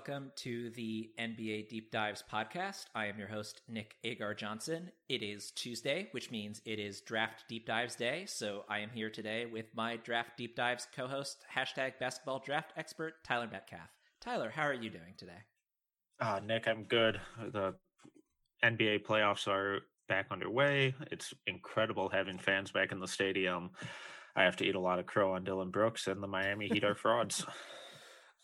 Welcome to the NBA Deep Dives podcast. I am your host, Nick Agar Johnson. It is Tuesday, which means it is Draft Deep Dives Day. So I am here today with my Draft Deep Dives co host, hashtag basketball draft expert, Tyler Metcalf. Tyler, how are you doing today? Uh, Nick, I'm good. The NBA playoffs are back underway. It's incredible having fans back in the stadium. I have to eat a lot of crow on Dillon Brooks, and the Miami Heat are frauds.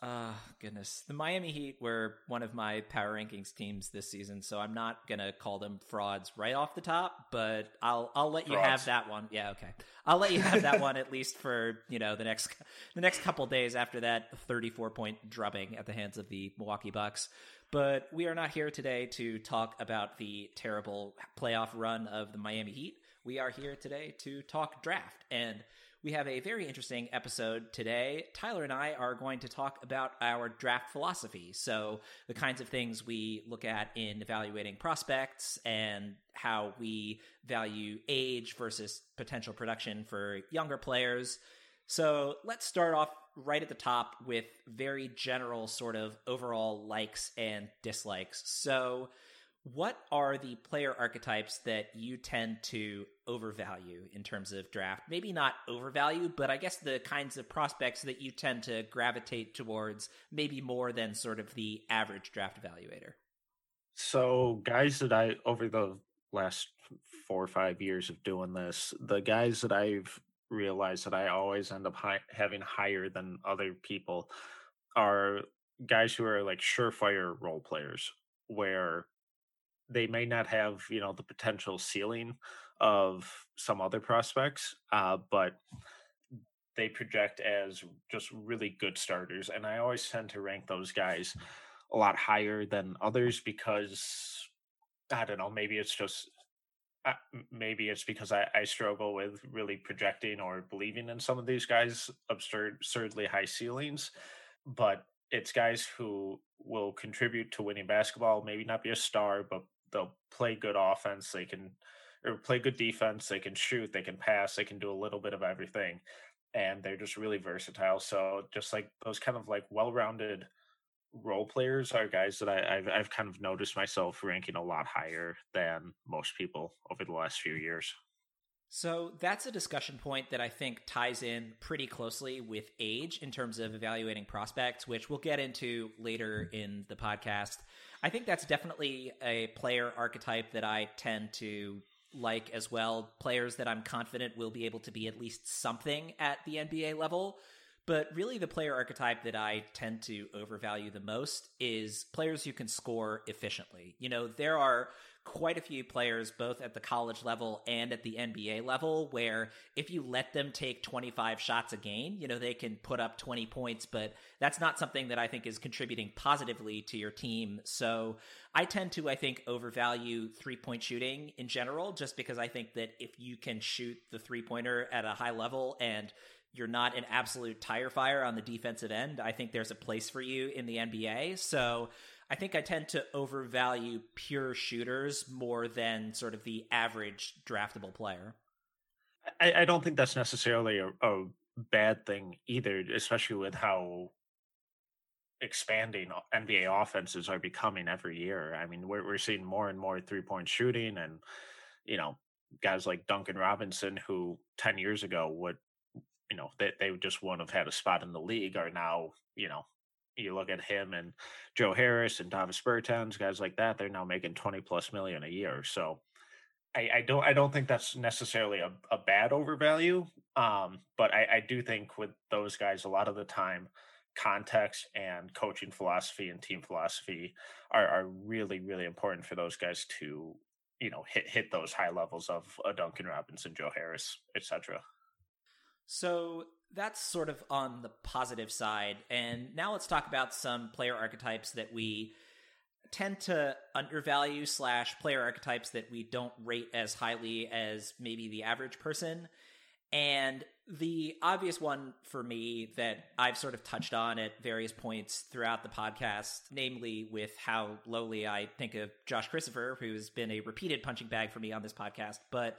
Ah, uh, goodness. The Miami Heat were one of my power rankings teams this season, so I'm not gonna call them frauds right off the top, but I'll I'll let you frauds. have that one. Yeah, okay. I'll let you have that one at least for you know the next the next couple days after that 34 point drubbing at the hands of the Milwaukee Bucks. But we are not here today to talk about the terrible playoff run of the Miami Heat. We are here today to talk draft and we have a very interesting episode today. Tyler and I are going to talk about our draft philosophy. So, the kinds of things we look at in evaluating prospects and how we value age versus potential production for younger players. So, let's start off right at the top with very general sort of overall likes and dislikes. So, what are the player archetypes that you tend to overvalue in terms of draft? Maybe not overvalue, but I guess the kinds of prospects that you tend to gravitate towards maybe more than sort of the average draft evaluator. So, guys that I, over the last four or five years of doing this, the guys that I've realized that I always end up high, having higher than other people are guys who are like surefire role players, where they may not have you know the potential ceiling of some other prospects, uh, but they project as just really good starters. And I always tend to rank those guys a lot higher than others because I don't know, maybe it's just uh, maybe it's because I, I, struggle with really projecting or believing in some of these guys' absurd, absurdly high ceilings. But it's guys who will contribute to winning basketball, maybe not be a star, but they'll play good offense. They can or play good defense. They can shoot. They can pass. They can do a little bit of everything, and they're just really versatile. So just like those kind of like well-rounded role players are guys that I, have I've kind of noticed myself ranking a lot higher than most people over the last few years. So that's a discussion point that I think ties in pretty closely with age in terms of evaluating prospects, which we'll get into later in the podcast. I think that's definitely a player archetype that I tend to like as well. Players that I'm confident will be able to be at least something at the NBA level. But really, the player archetype that I tend to overvalue the most is players who can score efficiently. You know, there are quite a few players, both at the college level and at the NBA level, where if you let them take 25 shots a game, you know, they can put up 20 points, but that's not something that I think is contributing positively to your team. So I tend to, I think, overvalue three point shooting in general, just because I think that if you can shoot the three pointer at a high level and you're not an absolute tire fire on the defensive end, I think there's a place for you in the NBA. So I think I tend to overvalue pure shooters more than sort of the average draftable player. I, I don't think that's necessarily a, a bad thing either, especially with how expanding NBA offenses are becoming every year. I mean, we're we're seeing more and more three point shooting, and you know, guys like Duncan Robinson, who ten years ago would, you know, they they just wouldn't have had a spot in the league, are now you know you look at him and Joe Harris and Davis Bertans, guys like that, they're now making 20 plus million a year. So I, I don't I don't think that's necessarily a, a bad overvalue. Um, but I, I do think with those guys a lot of the time context and coaching philosophy and team philosophy are, are really, really important for those guys to, you know, hit hit those high levels of a Duncan Robinson, Joe Harris, etc. So that's sort of on the positive side. And now let's talk about some player archetypes that we tend to undervalue slash player archetypes that we don't rate as highly as maybe the average person. And the obvious one for me that I've sort of touched on at various points throughout the podcast, namely with how lowly I think of Josh Christopher, who's been a repeated punching bag for me on this podcast. But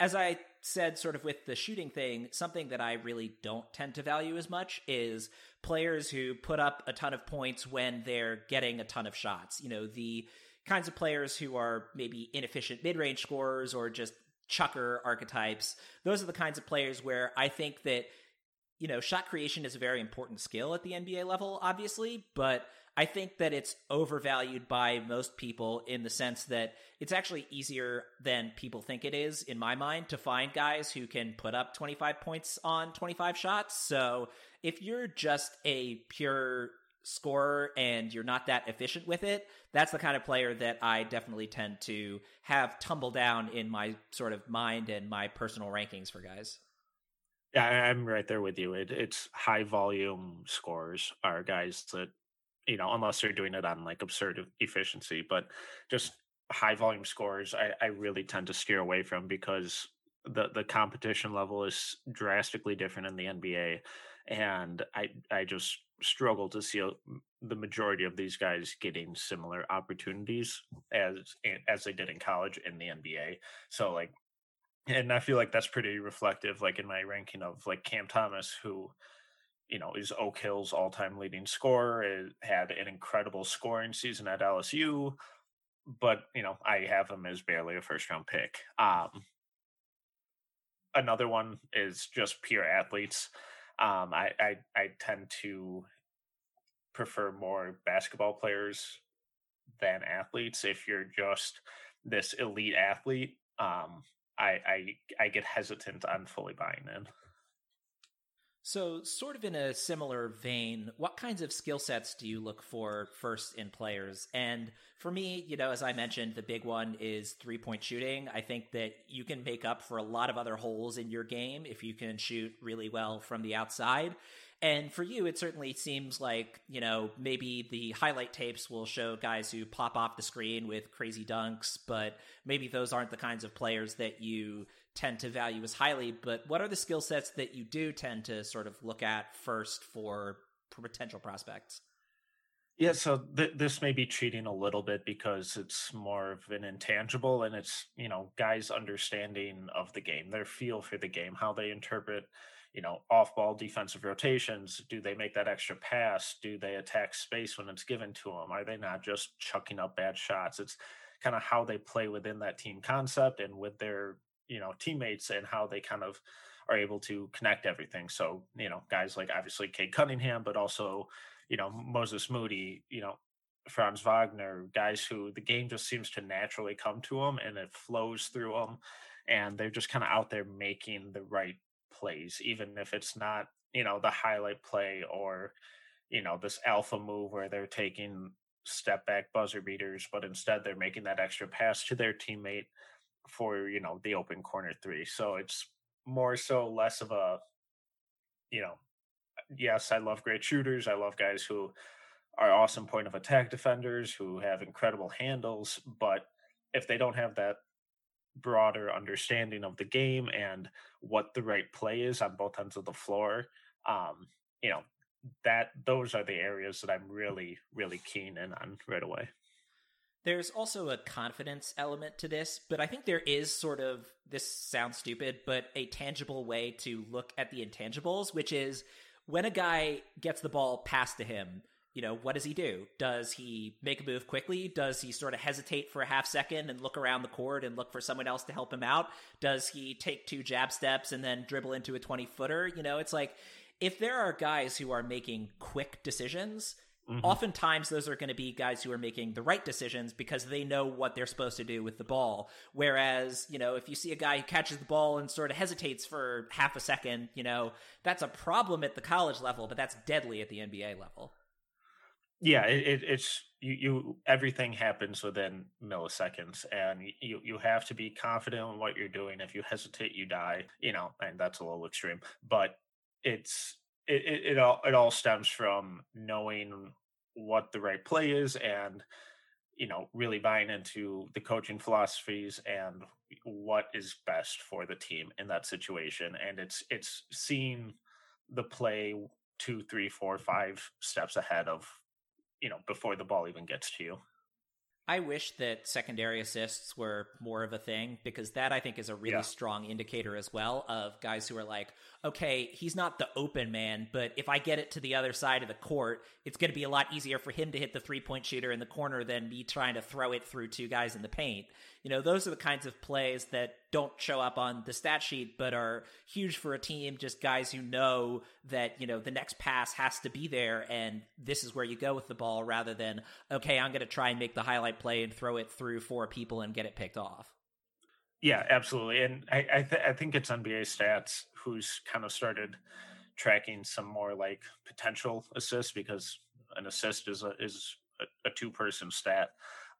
as I said sort of with the shooting thing, something that I really don't tend to value as much is players who put up a ton of points when they're getting a ton of shots. You know, the kinds of players who are maybe inefficient mid-range scorers or just chucker archetypes. Those are the kinds of players where I think that you know, shot creation is a very important skill at the NBA level, obviously, but I think that it's overvalued by most people in the sense that it's actually easier than people think it is, in my mind, to find guys who can put up 25 points on 25 shots. So if you're just a pure scorer and you're not that efficient with it, that's the kind of player that I definitely tend to have tumble down in my sort of mind and my personal rankings for guys. Yeah, I'm right there with you. It, it's high volume scores are guys that you know, unless they're doing it on like absurd efficiency, but just high volume scores, I, I really tend to steer away from because the the competition level is drastically different in the NBA, and I I just struggle to see the majority of these guys getting similar opportunities as as they did in college in the NBA. So like, and I feel like that's pretty reflective, like in my ranking of like Cam Thomas, who you know, is Oak Hill's all time leading scorer, it had an incredible scoring season at LSU, but, you know, I have him as barely a first round pick. Um, another one is just pure athletes. Um, I, I, I tend to prefer more basketball players than athletes. If you're just this elite athlete, um, I, I I get hesitant on fully buying in. So, sort of in a similar vein, what kinds of skill sets do you look for first in players? And for me, you know, as I mentioned, the big one is three point shooting. I think that you can make up for a lot of other holes in your game if you can shoot really well from the outside. And for you, it certainly seems like, you know, maybe the highlight tapes will show guys who pop off the screen with crazy dunks, but maybe those aren't the kinds of players that you tend to value as highly, but what are the skill sets that you do tend to sort of look at first for potential prospects? Yeah, so th- this may be cheating a little bit because it's more of an intangible and it's, you know, guys' understanding of the game, their feel for the game, how they interpret, you know, off ball defensive rotations. Do they make that extra pass? Do they attack space when it's given to them? Are they not just chucking up bad shots? It's kind of how they play within that team concept and with their you know teammates and how they kind of are able to connect everything. So you know guys like obviously Cade Cunningham, but also you know Moses Moody, you know Franz Wagner, guys who the game just seems to naturally come to them and it flows through them, and they're just kind of out there making the right plays, even if it's not you know the highlight play or you know this alpha move where they're taking step back buzzer beaters, but instead they're making that extra pass to their teammate for you know the open corner three. So it's more so less of a you know yes, I love great shooters. I love guys who are awesome point of attack defenders who have incredible handles, but if they don't have that broader understanding of the game and what the right play is on both ends of the floor, um, you know, that those are the areas that I'm really, really keen in on right away. There's also a confidence element to this, but I think there is sort of this sounds stupid, but a tangible way to look at the intangibles, which is when a guy gets the ball passed to him, you know, what does he do? Does he make a move quickly? Does he sort of hesitate for a half second and look around the court and look for someone else to help him out? Does he take two jab steps and then dribble into a 20 footer? You know, it's like if there are guys who are making quick decisions, Mm-hmm. Oftentimes, those are going to be guys who are making the right decisions because they know what they're supposed to do with the ball. Whereas, you know, if you see a guy who catches the ball and sort of hesitates for half a second, you know, that's a problem at the college level, but that's deadly at the NBA level. Yeah, it, it, it's you, you. Everything happens within milliseconds, and you you have to be confident in what you're doing. If you hesitate, you die. You know, and that's a little extreme, but it's it, it, it all it all stems from knowing what the right play is and you know really buying into the coaching philosophies and what is best for the team in that situation and it's it's seeing the play two three four five steps ahead of you know before the ball even gets to you I wish that secondary assists were more of a thing because that I think is a really yeah. strong indicator as well of guys who are like, okay, he's not the open man, but if I get it to the other side of the court, it's going to be a lot easier for him to hit the three point shooter in the corner than me trying to throw it through two guys in the paint. You know, those are the kinds of plays that don't show up on the stat sheet, but are huge for a team. Just guys who know that, you know, the next pass has to be there and this is where you go with the ball rather than, okay, I'm going to try and make the highlight play and throw it through four people and get it picked off. Yeah, absolutely. And I I, th- I think it's NBA stats who's kind of started tracking some more like potential assists because an assist is a is a, a two person stat,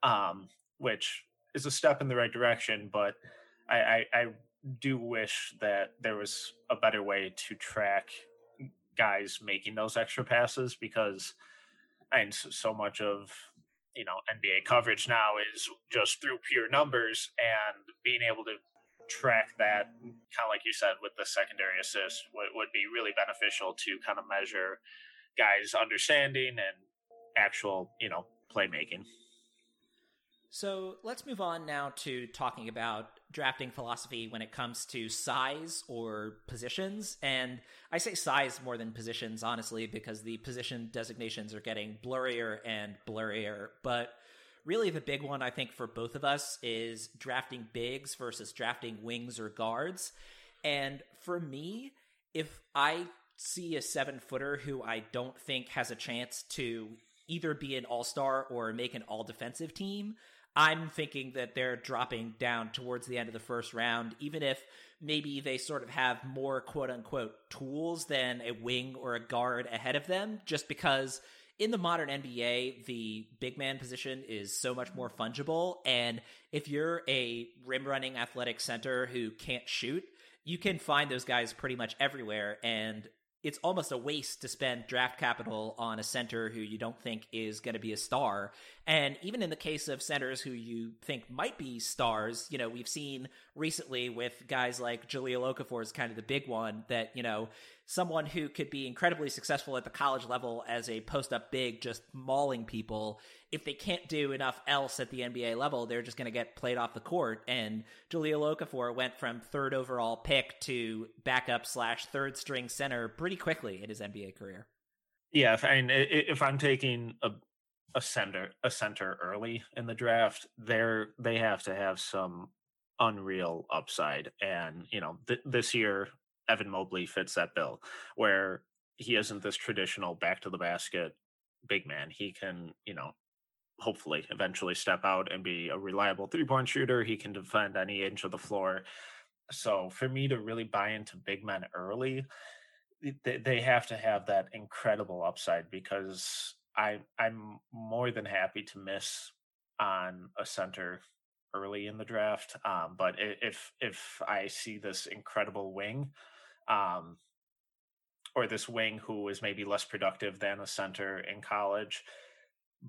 um, which is a step in the right direction. But I, I, I do wish that there was a better way to track guys making those extra passes because and so much of you know NBA coverage now is just through pure numbers and being able to track that kind of like you said with the secondary assist would, would be really beneficial to kind of measure guys understanding and actual you know playmaking so let's move on now to talking about drafting philosophy when it comes to size or positions. And I say size more than positions, honestly, because the position designations are getting blurrier and blurrier. But really, the big one, I think, for both of us is drafting bigs versus drafting wings or guards. And for me, if I see a seven footer who I don't think has a chance to either be an all star or make an all defensive team, I'm thinking that they're dropping down towards the end of the first round, even if maybe they sort of have more quote unquote tools than a wing or a guard ahead of them, just because in the modern NBA, the big man position is so much more fungible. And if you're a rim running athletic center who can't shoot, you can find those guys pretty much everywhere. And it's almost a waste to spend draft capital on a center who you don't think is going to be a star. And even in the case of centers who you think might be stars, you know, we've seen recently with guys like Jahlil Okafor is kind of the big one that, you know, someone who could be incredibly successful at the college level as a post up big, just mauling people. If they can't do enough else at the NBA level, they're just going to get played off the court. And Jahlil Okafor went from third overall pick to backup slash third string center pretty quickly in his NBA career. Yeah, if, I mean, if I'm taking a a center a center early in the draft, they're they have to have some unreal upside. And you know, th- this year Evan Mobley fits that bill, where he isn't this traditional back to the basket big man. He can, you know, hopefully eventually step out and be a reliable three point shooter. He can defend any inch of the floor. So for me to really buy into big men early, they, have to have that incredible upside because I I'm more than happy to miss on a center early in the draft. Um, but if if I see this incredible wing, um, or this wing who is maybe less productive than a center in college,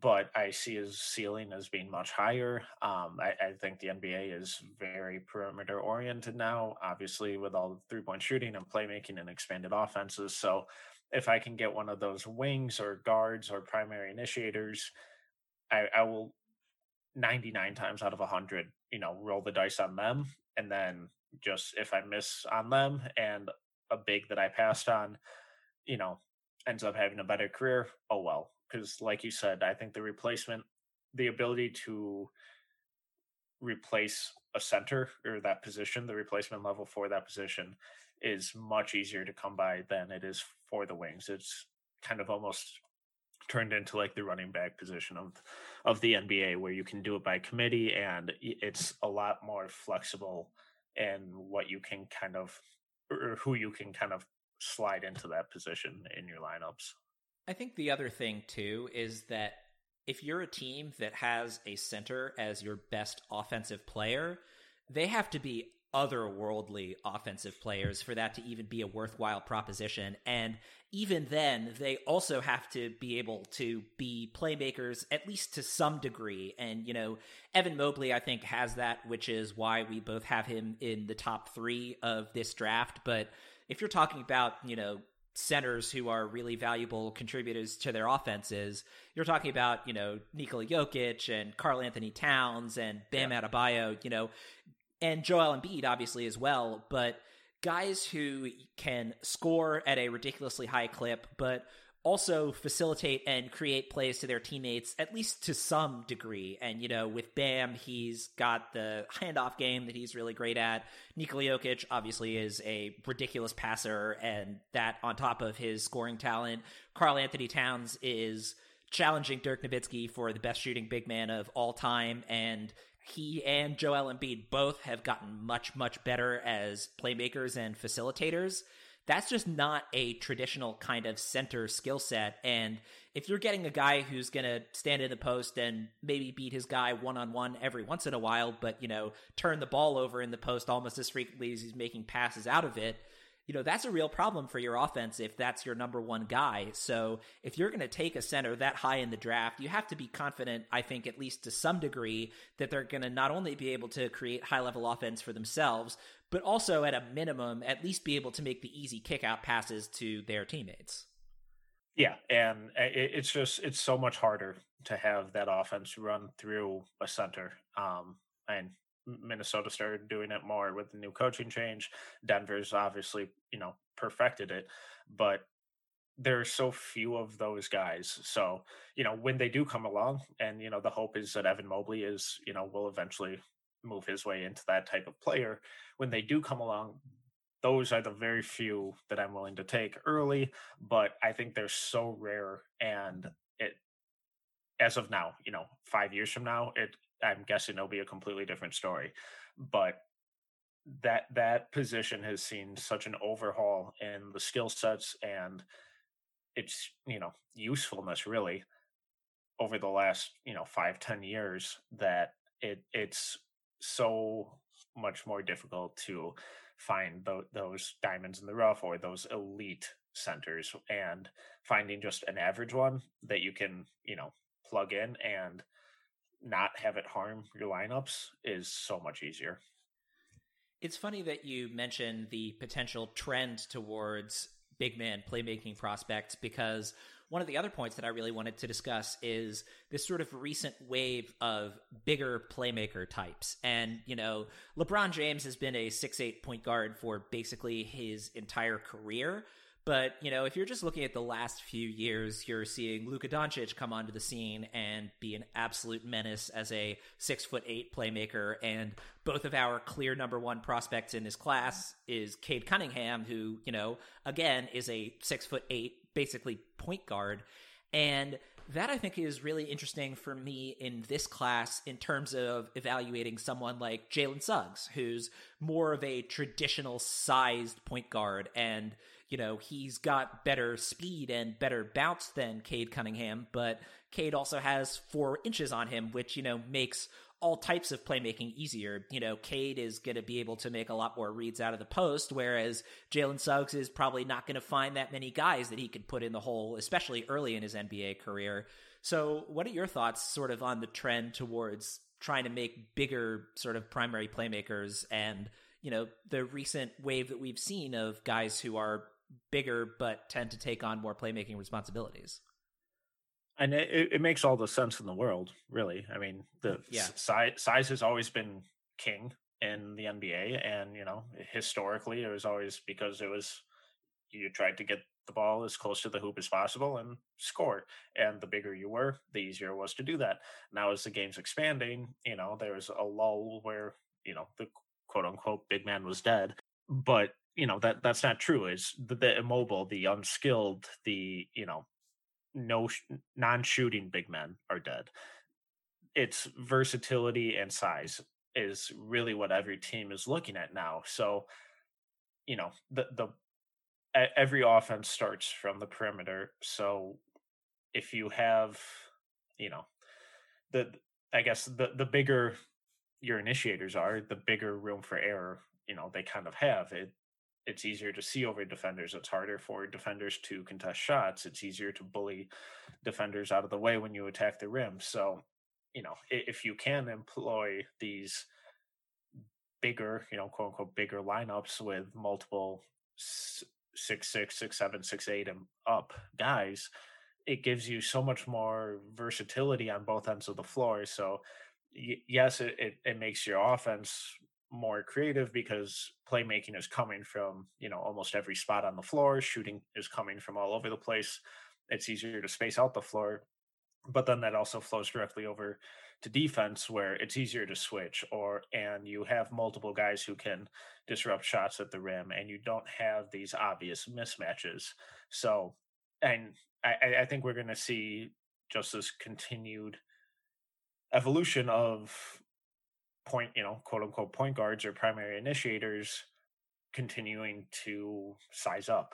but I see his ceiling as being much higher. Um, I, I, think the NBA is very perimeter oriented now, obviously with all the three point shooting and playmaking and expanded offenses. So if I can get one of those wings or guards or primary initiators, I, I will 99 times out of 100, you know, roll the dice on them. And then just if I miss on them and a big that I passed on, you know, ends up having a better career, oh well. Because, like you said, I think the replacement, the ability to replace a center or that position, the replacement level for that position is much easier to come by than it is for the wings. It's kind of almost turned into like the running back position of of the NBA where you can do it by committee and it's a lot more flexible in what you can kind of who you can kind of slide into that position in your lineups. I think the other thing too is that if you're a team that has a center as your best offensive player, they have to be otherworldly offensive players for that to even be a worthwhile proposition. And even then, they also have to be able to be playmakers, at least to some degree. And, you know, Evan Mobley, I think, has that, which is why we both have him in the top three of this draft. But if you're talking about, you know, centers who are really valuable contributors to their offenses. You're talking about, you know, Nikola Jokic and Karl-Anthony Towns and Bam yeah. Adebayo, you know, and Joel Embiid obviously as well, but guys who can score at a ridiculously high clip, but also facilitate and create plays to their teammates, at least to some degree. And, you know, with Bam, he's got the handoff game that he's really great at. Nikola Jokic obviously is a ridiculous passer, and that on top of his scoring talent. Karl-Anthony Towns is challenging Dirk Nowitzki for the best shooting big man of all time, and he and Joel Embiid both have gotten much, much better as playmakers and facilitators that's just not a traditional kind of center skill set. And if you're getting a guy who's going to stand in the post and maybe beat his guy one on one every once in a while, but, you know, turn the ball over in the post almost as frequently as he's making passes out of it, you know, that's a real problem for your offense if that's your number one guy. So if you're going to take a center that high in the draft, you have to be confident, I think, at least to some degree, that they're going to not only be able to create high level offense for themselves, but also at a minimum, at least be able to make the easy kick out passes to their teammates. Yeah, and it's just it's so much harder to have that offense run through a center. Um, and Minnesota started doing it more with the new coaching change. Denver's obviously, you know, perfected it, but there are so few of those guys. So, you know, when they do come along, and you know, the hope is that Evan Mobley is, you know, will eventually move his way into that type of player. When they do come along, those are the very few that I'm willing to take early, but I think they're so rare and it as of now, you know, 5 years from now, it I'm guessing it'll be a completely different story. But that that position has seen such an overhaul in the skill sets and its you know usefulness really over the last you know five ten years that it it's so much more difficult to find th- those diamonds in the rough or those elite centers and finding just an average one that you can you know plug in and not have it harm your lineups is so much easier it's funny that you mentioned the potential trend towards big man playmaking prospects because one of the other points that I really wanted to discuss is this sort of recent wave of bigger playmaker types. And, you know, LeBron James has been a six eight point guard for basically his entire career. But, you know, if you're just looking at the last few years, you're seeing Luka Doncic come onto the scene and be an absolute menace as a six foot eight playmaker. And both of our clear number one prospects in this class is Cade Cunningham, who, you know, again, is a six foot eight, basically point guard. And that I think is really interesting for me in this class in terms of evaluating someone like Jalen Suggs, who's more of a traditional sized point guard and you know, he's got better speed and better bounce than Cade Cunningham, but Cade also has four inches on him, which, you know, makes all types of playmaking easier. You know, Cade is going to be able to make a lot more reads out of the post, whereas Jalen Suggs is probably not going to find that many guys that he could put in the hole, especially early in his NBA career. So, what are your thoughts sort of on the trend towards trying to make bigger sort of primary playmakers and, you know, the recent wave that we've seen of guys who are bigger but tend to take on more playmaking responsibilities. And it, it makes all the sense in the world, really. I mean, the mm, yeah. size size has always been king in the NBA, and you know, historically, it was always because it was you tried to get the ball as close to the hoop as possible and score. And the bigger you were, the easier it was to do that. Now, as the game's expanding, you know, there's a lull where you know the quote unquote big man was dead, but you know that that's not true is the, the immobile the unskilled the you know no non-shooting big men are dead. It's versatility and size is really what every team is looking at now. So you know the the every offense starts from the perimeter. So if you have you know the i guess the the bigger your initiators are the bigger room for error you know they kind of have. It it's easier to see over defenders. It's harder for defenders to contest shots. It's easier to bully defenders out of the way when you attack the rim. So, you know, if you can employ these bigger, you know, quote unquote, bigger lineups with multiple six six, six seven, six eight, and up guys, it gives you so much more versatility on both ends of the floor. So yes, it, it, it makes your offense more creative because playmaking is coming from you know almost every spot on the floor shooting is coming from all over the place. It's easier to space out the floor but then that also flows directly over to defense where it's easier to switch or and you have multiple guys who can disrupt shots at the rim and you don't have these obvious mismatches. So and i i think we're going to see just this continued evolution of point you know quote unquote point guards or primary initiators continuing to size up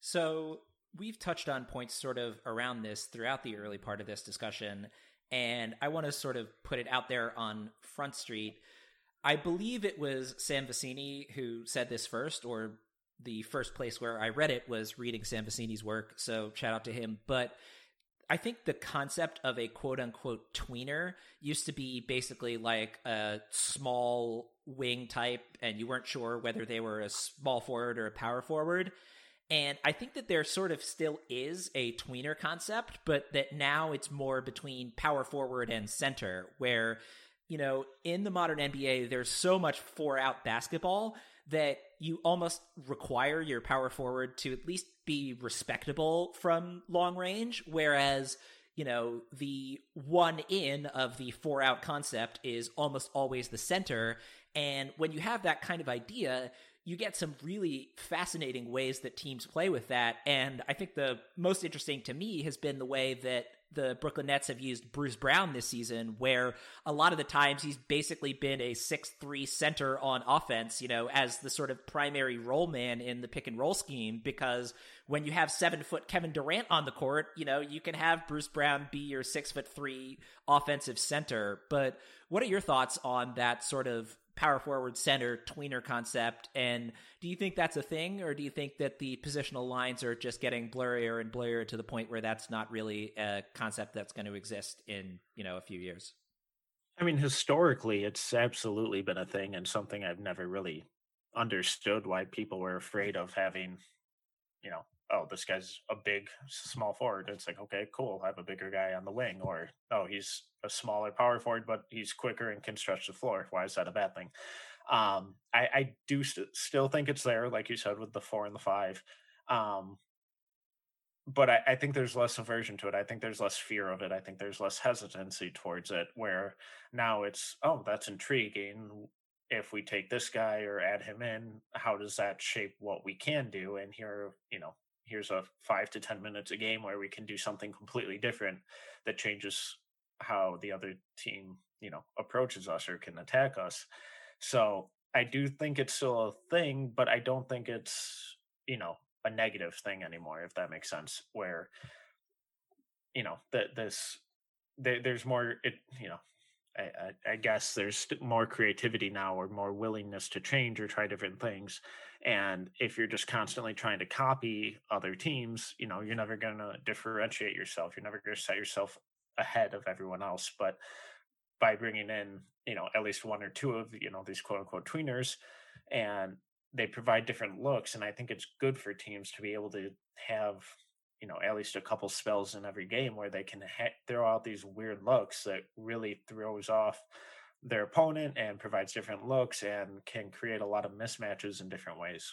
so we've touched on points sort of around this throughout the early part of this discussion and I want to sort of put it out there on Front Street. I believe it was Sam Vecenie who said this first, or the first place where I read it was reading Sam Vecenie's work. So shout out to him. But I think the concept of a quote unquote tweener used to be basically like a small wing type, and you weren't sure whether they were a small forward or a power forward. And I think that there sort of still is a tweener concept, but that now it's more between power forward and center, where, you know, in the modern NBA, there's so much four out basketball that you almost require your power forward to at least be respectable from long range. Whereas, you know, the one in of the four out concept is almost always the center. And when you have that kind of idea, you get some really fascinating ways that teams play with that. And I think the most interesting to me has been the way that the Brooklyn Nets have used Bruce Brown this season, where a lot of the times he's basically been a 6 3 center on offense, you know, as the sort of primary role man in the pick and roll scheme. Because when you have seven foot Kevin Durant on the court, you know, you can have Bruce Brown be your six foot three offensive center. But what are your thoughts on that sort of power forward center tweener concept and do you think that's a thing or do you think that the positional lines are just getting blurrier and blurrier to the point where that's not really a concept that's going to exist in you know a few years? I mean historically it's absolutely been a thing and something i've never really understood why people were afraid of having you know oh, this guy's a big small forward. It's like, okay, cool. I have a bigger guy on the wing. Or, oh, he's a smaller power forward, but he's quicker and can stretch the floor. Why is that a bad thing? Um, I, I do st- still think it's there, like you said, with the four and the five. Um, but I, I, think there's less aversion to it. I think there's less fear of it. I think there's less hesitancy towards it. Where now it's, oh, that's intriguing. If we take this guy or add him in, how does that shape what we can do? And here, you know, here's a five to ten minutes a game where we can do something completely different that changes how the other team you know approaches us or can attack us. So i do think it's still a thing but i don't think it's you know a negative thing anymore if that makes sense where you know that this there's more it you know I, I, I guess there's more creativity now or more willingness to change or try different things and if you're just constantly trying to copy other teams you know you're never going to differentiate yourself you're never going to set yourself ahead of everyone else but by bringing in you know at least one or two of you know these quote unquote tweeners and they provide different looks and i think it's good for teams to be able to have you know at least a couple spells in every game where they can ha- throw out these weird looks that really throws off their opponent and provides different looks and can create a lot of mismatches in different ways.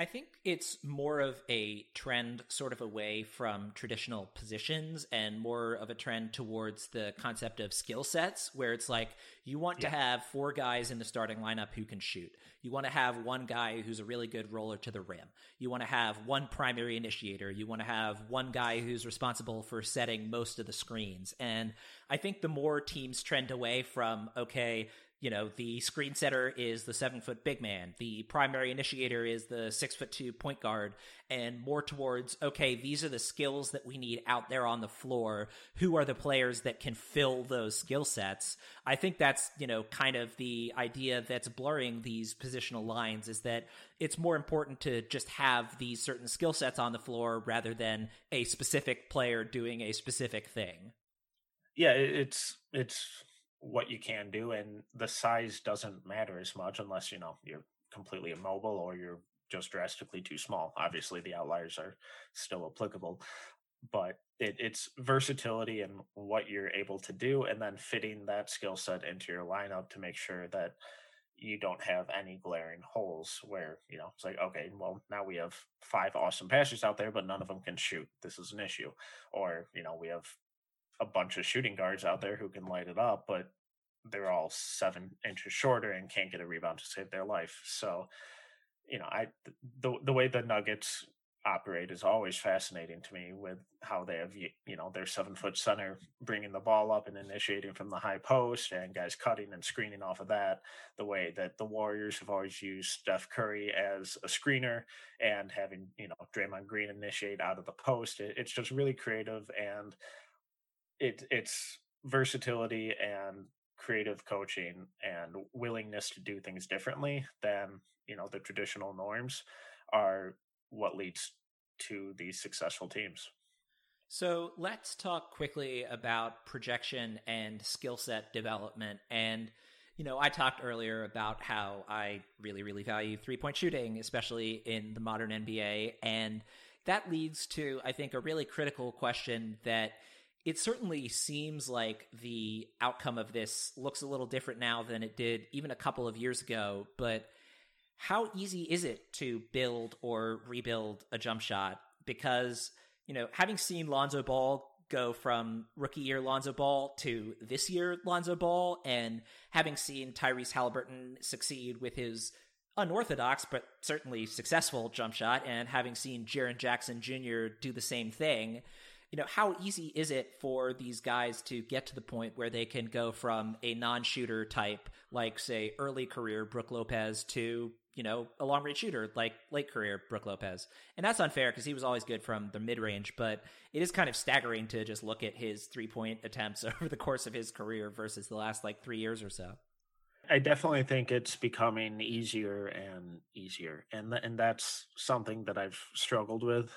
I think it's more of a trend sort of away from traditional positions and more of a trend towards the concept of skill sets where it's like you want yeah. to have four guys in the starting lineup who can shoot. You want to have one guy who's a really good roller to the rim. You want to have one primary initiator. You want to have one guy who's responsible for setting most of the screens. And I think the more teams trend away from, okay, you know, the screen setter is the seven foot big man. The primary initiator is the six foot two point guard and more towards, okay, these are the skills that we need out there on the floor. Who are the players that can fill those skill sets? I think that's, you know, kind of the idea that's blurring these positional lines is that it's more important to just have these certain skill sets on the floor rather than a specific player doing a specific thing. Yeah, it's, it's, what you can do and the size doesn't matter as much unless you know you're completely immobile or you're just drastically too small. Obviously, the outliers are still applicable, but it, it's versatility and what you're able to do, and then fitting that skill set into your lineup to make sure that you don't have any glaring holes where you know it's like okay well now we have five awesome passers out there but none of them can shoot this is an issue or you know we have a bunch of shooting guards out there who can light it up but they're all seven inches shorter and can't get a rebound to save their life. So you know i the the way the nuggets operate is always fascinating to me with how they have you know their seven foot center bringing the ball up and initiating from the high post and guys cutting and screening off of that the way that the warriors have always used steph curry as a screener and having you know draymond green initiate out of the post it's just really creative and it it's versatility and creative coaching and willingness to do things differently than you know the traditional norms are what leads to these successful teams. So let's talk quickly about projection and skill set development. And, you know, I talked earlier about how I really, really value three point shooting, especially in the modern NBA. And that leads to, I think, a really critical question that it certainly seems like the outcome of this looks a little different now than it did even a couple of years ago. But how easy is it to build or rebuild a jump shot? Because, you know, having seen Lonzo Ball go from rookie year Lonzo Ball to this year Lonzo Ball, and having seen Tyrese Halliburton succeed with his unorthodox but certainly successful jump shot, and having seen Jaren Jackson Jr. do the same thing, you know, how easy is it for these guys to get to the point where they can go from a non-shooter type, like say early career Brook Lopez, to you know, a long range shooter like late career Brook Lopez. And that's unfair because he was always good from the mid range, but it is kind of staggering to just look at his three point attempts over the course of his career versus the last like three years or so. I definitely think it's becoming easier and easier. And th- and that's something that I've struggled with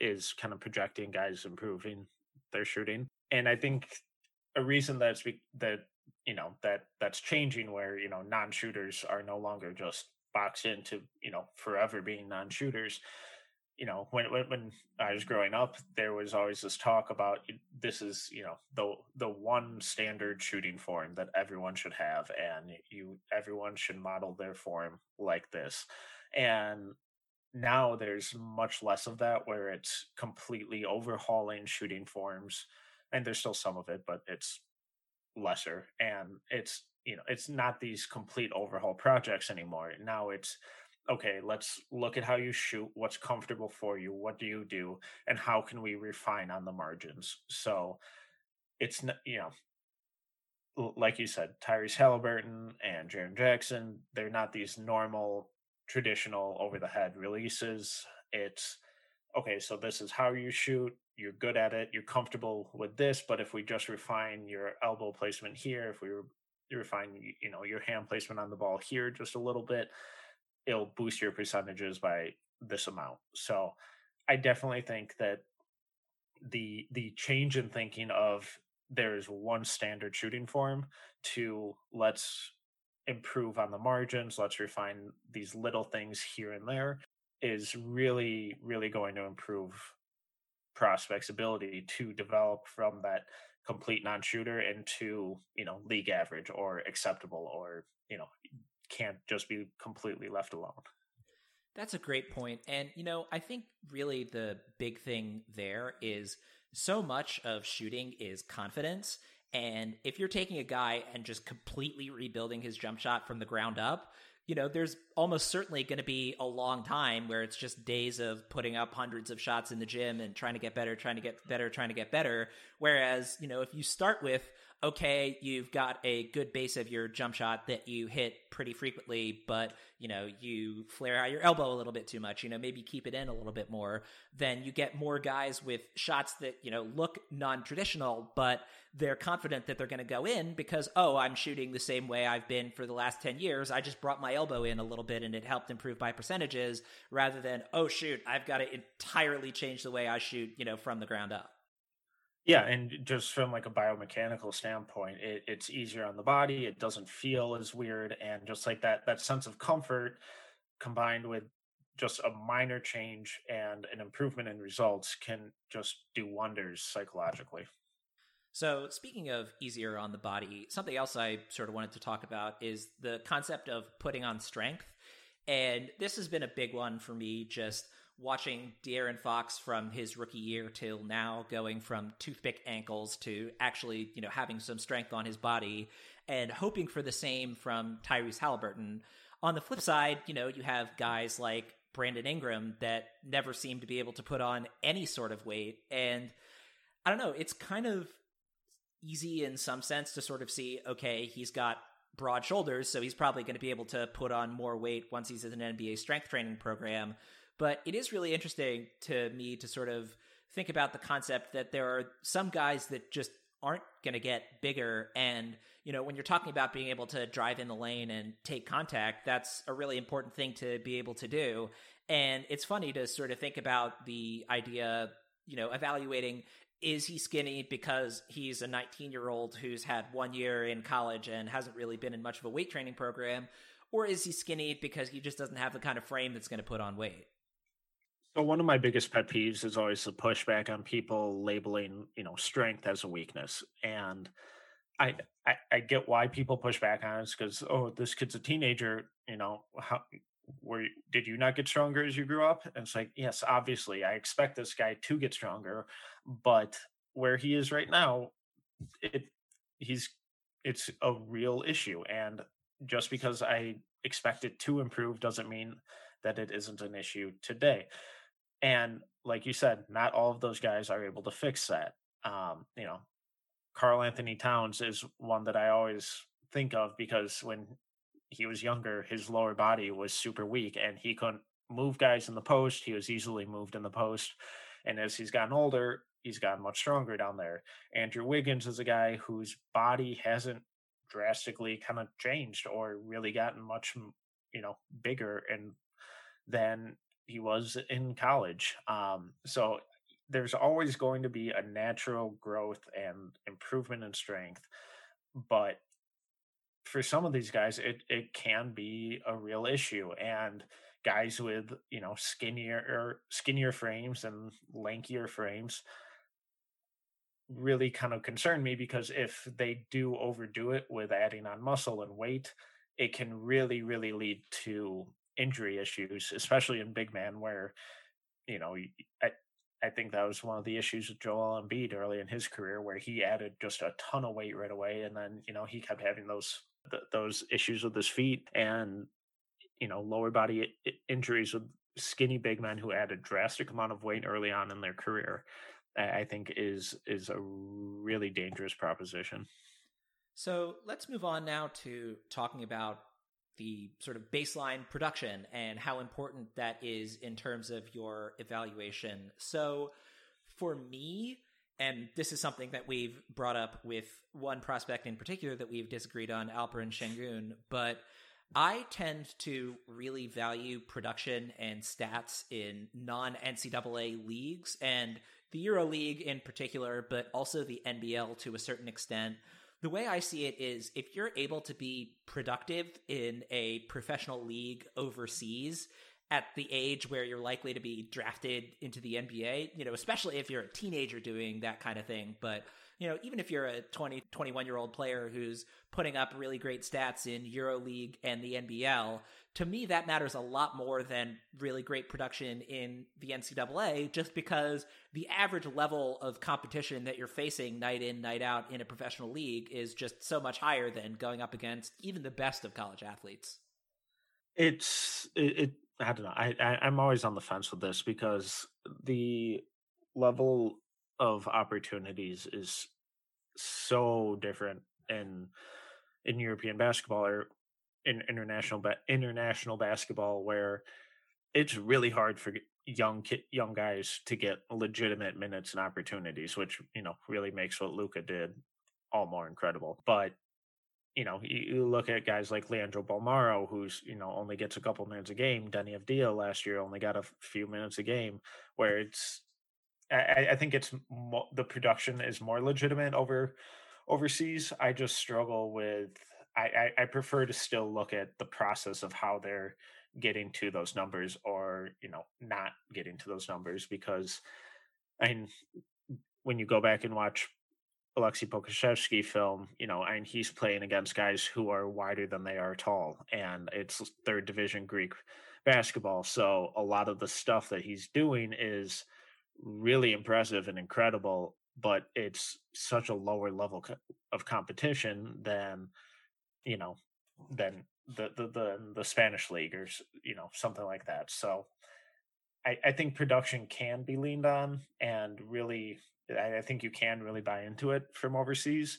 is kind of projecting guys improving their shooting. And I think a reason that's that you know that that's changing where you know non-shooters are no longer just boxed into you know forever being non-shooters you know when, when when i was growing up there was always this talk about this is you know the the one standard shooting form that everyone should have and you everyone should model their form like this and now there's much less of that where it's completely overhauling shooting forms and there's still some of it but it's lesser and it's you know it's not these complete overhaul projects anymore. Now it's okay let's look at how you shoot what's comfortable for you what do you do and how can we refine on the margins? So it's you know like you said Tyrese Halliburton and Jaren Jackson they're not these normal traditional over the head releases. It's okay so this is how you shoot. You're good at it, you're comfortable with this, but if we just refine your elbow placement here, if we refine you know your hand placement on the ball here just a little bit, it'll boost your percentages by this amount. So I definitely think that the the change in thinking of there's one standard shooting form to let's improve on the margins, let's refine these little things here and there is really really going to improve prospect's ability to develop from that complete non-shooter into you know league average or acceptable or you know can't just be completely left alone. That's a great point and you know i think really the big thing there is so much of shooting is confidence and if you're taking a guy and just completely rebuilding his jump shot from the ground up you know, there's almost certainly going to be a long time where it's just days of putting up hundreds of shots in the gym and trying to get better, trying to get better, trying to get better. Whereas, you know, if you start with, okay, you've got a good base of your jump shot that you hit pretty frequently, but, you know, you flare out your elbow a little bit too much, you know, maybe keep it in a little bit more, then you get more guys with shots that, you know, look non traditional, but they're confident that they're going to go in because, oh, I'm shooting the same way I've been for the last 10 years. I just brought my elbow in a little bit and it helped improve my percentages rather than, oh, shoot, I've got to entirely change the way I shoot, you know, from the ground up. Yeah, and just from like a biomechanical standpoint, it, it's easier on the body. It doesn't feel as weird, and just like that that sense of comfort combined with just a minor change and an improvement in results can just do wonders psychologically. So, speaking of easier on the body, something else I sort of wanted to talk about is the concept of putting on strength. And this has been a big one for me just watching De'Aaron Fox from his rookie year till now going from toothpick ankles to actually, you know, having some strength on his body and hoping for the same from Tyrese Halliburton. On the flip side, you know, you have guys like Brandon Ingram that never seem to be able to put on any sort of weight. And I don't know, it's kind of easy in some sense to sort of see, okay, he's got broad shoulders, so he's probably going to be able to put on more weight once he's in an NBA strength training program. But it is really interesting to me to sort of think about the concept that there are some guys that just aren't going to get bigger. And, you know, when you're talking about being able to drive in the lane and take contact, that's a really important thing to be able to do. And it's funny to sort of think about the idea, you know, evaluating is he skinny because he's a 19 year old who's had one year in college and hasn't really been in much of a weight training program? Or is he skinny because he just doesn't have the kind of frame that's going to put on weight? So one of my biggest pet peeves is always the pushback on people labeling, you know, strength as a weakness. And I I, I get why people push back on it because oh, this kid's a teenager, you know, how were did you not get stronger as you grew up? And it's like, yes, obviously, I expect this guy to get stronger, but where he is right now, it he's it's a real issue. And just because I expect it to improve doesn't mean that it isn't an issue today. And like you said, not all of those guys are able to fix that. Um, you know, Karl-Anthony Towns is one that I always think of because when he was younger, his lower body was super weak and he couldn't move guys in the post. He was easily moved in the post. And as he's gotten older, he's gotten much stronger down there. Andrew Wiggins is a guy whose body hasn't drastically kind of changed or really gotten much, you know, bigger and than he was in college. Um, so there's always going to be a natural growth and improvement in strength, but for some of these guys, it it can be a real issue. And guys with you know skinnier skinnier frames and lankier frames really kind of concern me because if they do overdo it with adding on muscle and weight, it can really really lead to injury issues, especially in big man, where you know I I think that was one of the issues with Joel Embiid early in his career, where he added just a ton of weight right away, and then you know he kept having those those issues with his feet and you know lower body injuries with skinny big men who add a drastic amount of weight early on in their career. I think is is a really dangerous proposition. So let's move on now to talking about the sort of baseline production and how important that is in terms of your evaluation. So for me, and this is something that we've brought up with one prospect in particular that we've disagreed on, Alperen Sengun, but I tend to really value production and stats in non NCAA leagues and the Euro League in particular, but also the NBL to a certain extent the way I see it is if you're able to be productive in a professional league overseas at the age where you're likely to be drafted into the NBA, you know, especially if you're a teenager doing that kind of thing, but you know, even if you're a 20, 21 year old player who's putting up really great stats in EuroLeague and the NBL, to me, that matters a lot more than really great production in the NCAA, just because the average level of competition that you're facing night in, night out in a professional league is just so much higher than going up against even the best of college athletes. It's, it, it I don't know. I, I I'm always on the fence with this because the level of opportunities is so different in in European basketball or in international ba- international basketball where it's really hard for young young guys to get legitimate minutes and opportunities which you know really makes what Luka did all more incredible. But you know you, look at guys like Leandro Bolmaro, who's you know only gets a couple minutes a game. Deni Avdija last year only got a few minutes a game where it's I, I think it's mo- the production is more legitimate over overseas. I just struggle with. I, I, I prefer to still look at the process of how they're getting to those numbers, or you know, not getting to those numbers, because I mean, when you go back and watch Alexei Pokusevski film, you know, and he's playing against guys who are wider than they are tall, and it's third division Greek basketball. So a lot of the stuff that he's doing is really impressive and incredible, but it's such a lower level of competition than, you know, than the the the, the Spanish league or you know something like that. So I, I think production can be leaned on, and really, I, I think you can really buy into it from overseas.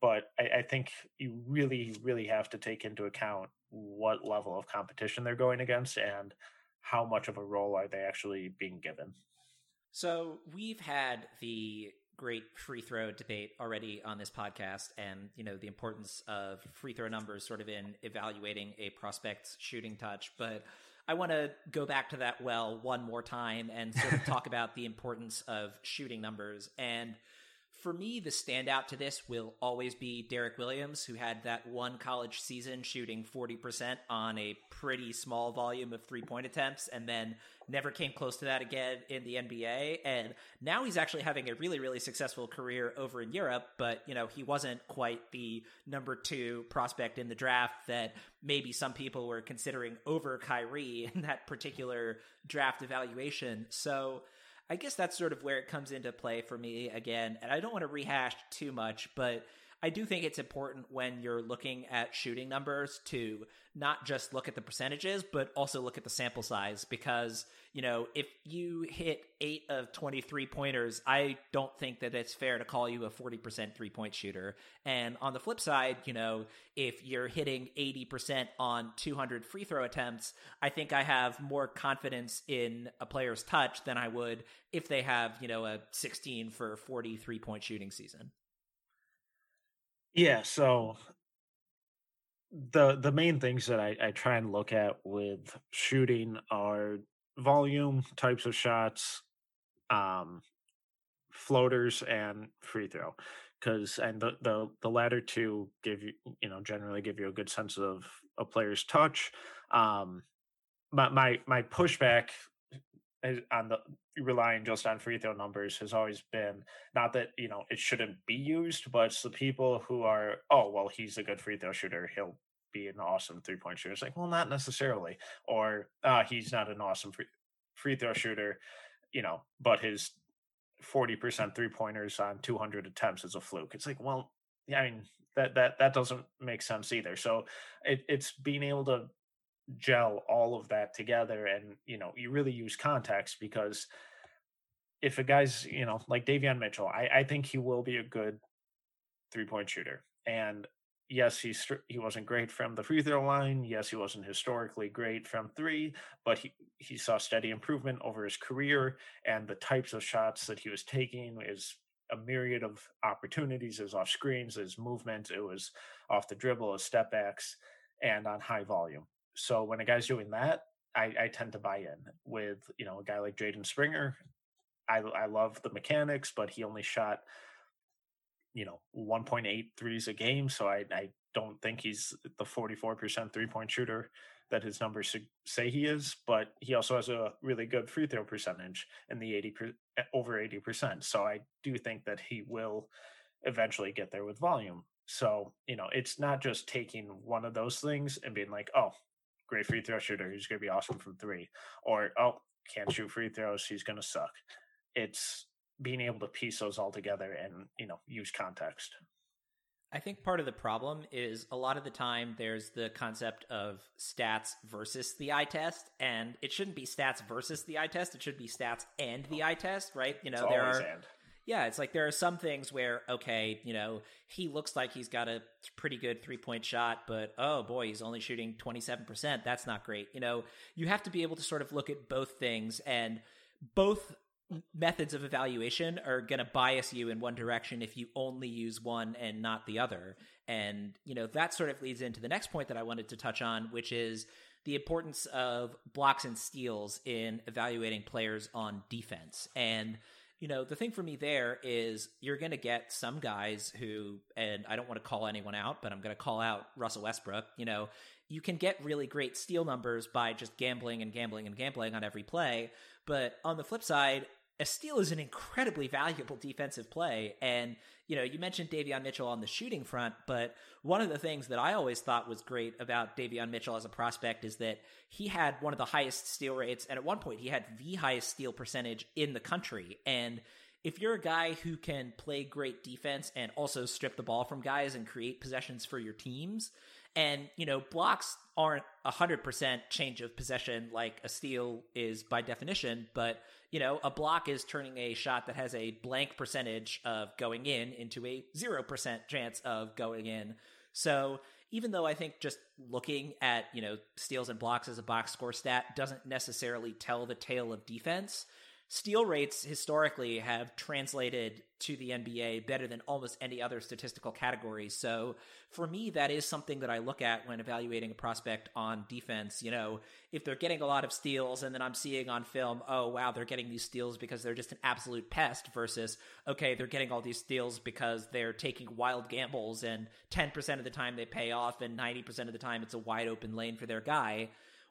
But I, I think you really, really have to take into account what level of competition they're going against and how much of a role are they actually being given. So we've had the great free throw debate already on this podcast and you know the importance of free throw numbers sort of in evaluating a prospect's shooting touch but I want to go back to that well one more time and sort of talk about the importance of shooting numbers. And for me, the standout to this will always be Derrick Williams, who had that one college season shooting 40% on a pretty small volume of three point attempts and then never came close to that again in the NBA. And now he's actually having a really, really successful career over in Europe, but, you know, he wasn't quite the number two prospect in the draft that maybe some people were considering over Kyrie in that particular draft evaluation. So, I guess that's sort of where it comes into play for me again. And I don't want to rehash too much, but I do think it's important when you're looking at shooting numbers to not just look at the percentages, but also look at the sample size because, you know, if you hit eight of 23 pointers, I don't think that it's fair to call you a 40% three point shooter. And on the flip side, you know, if you're hitting 80% on 200 free throw attempts, I think I have more confidence in a player's touch than I would if they have, you know, a 16 for 43 point shooting season. Yeah, so the the main things that I, I try and look at with shooting are volume, types of shots, um, floaters, and free throw. Because and the, the the latter two give you you know generally give you a good sense of a player's touch. Um, my my my pushback on the relying just on free throw numbers has always been not that you know it shouldn't be used, but it's the people who are oh well he's a good free throw shooter he'll be an awesome three point shooter. It's like well not necessarily, or uh, he's not an awesome free free throw shooter, you know, but his forty percent three pointers on two hundred attempts is a fluke. It's like well I mean that that that doesn't make sense either. So it, it's being able to gel all of that together and you know you really use context because if a guy's you know like Davion Mitchell I, I think he will be a good three point shooter. And yes he's he wasn't great from the free throw line. Yes he wasn't historically great from three but he he saw steady improvement over his career. And the types of shots that he was taking is a myriad of opportunities. Is off screens his movement it was off the dribble his step backs and on high volume so when a guy's doing that, I, I tend to buy in. With you know a guy like Jaden Springer, I I love the mechanics, but he only shot you know 1.8 threes a game, so I I don't think he's the 44% three point shooter that his numbers say he is, but he also has a really good free throw percentage in the 80 eh, over 80%. So I do think that he will eventually get there with volume. So, you know, it's not just taking one of those things and being like, oh, great free throw shooter. He's going to be awesome from three. Or, oh, can't shoot free throws. He's going to suck. It's being able to piece those all together and, you know, use context. I think part of the problem is a lot of the time there's the concept of stats versus the eye test, and it shouldn't be stats versus the eye test. It should be stats and the eye test, right? You know, there are and. Yeah, it's like there are some things where, okay, you know, he looks like he's got a pretty good three point shot, but oh boy, he's only shooting 27%. That's not great. You know, you have to be able to sort of look at both things and both methods of evaluation are going to bias you in one direction if you only use one and not the other. And, you know, that sort of leads into the next point that I wanted to touch on, which is the importance of blocks and steals in evaluating players on defense. And, you know, the thing for me there is you're going to get some guys who, and I don't want to call anyone out, but I'm going to call out Russell Westbrook. You know, you can get really great steal numbers by just gambling and gambling and gambling on every play. But on the flip side, a steal is an incredibly valuable defensive play. And, you know, you mentioned Davion Mitchell on the shooting front, but one of the things that I always thought was great about Davion Mitchell as a prospect is that he had one of the highest steal rates. And at one point, he had the highest steal percentage in the country. And if you're a guy who can play great defense and also strip the ball from guys and create possessions for your teams, and, you know, blocks aren't 100% change of possession like a steal is by definition, but you know, a block is turning a shot that has a blank percentage of going in into a 0% chance of going in. So even though I think just looking at, you know, steals and blocks as a box score stat doesn't necessarily tell the tale of defense, steal rates historically have translated to the NBA better than almost any other statistical category. So for me, that is something that I look at when evaluating a prospect on defense. You know, if they're getting a lot of steals and then I'm seeing on film, oh, wow, they're getting these steals because they're just an absolute pest versus, okay, they're getting all these steals because they're taking wild gambles and 10% of the time they pay off and 90% of the time it's a wide open lane for their guy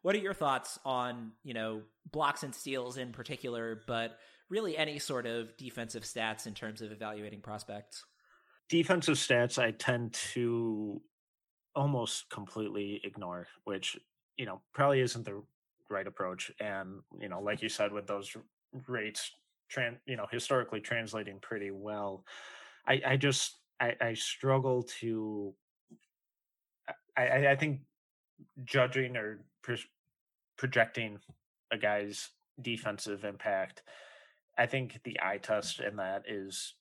what are your thoughts on, you know, blocks and steals in particular, but really any sort of defensive stats in terms of evaluating prospects? Defensive stats, I tend to almost completely ignore, which, you know, probably isn't the right approach. And, you know, like you said, with those rates, tran- you know, historically translating pretty well, I, I just, I, I struggle to, I, I think judging or projecting a guy's defensive impact, I think the eye test in that is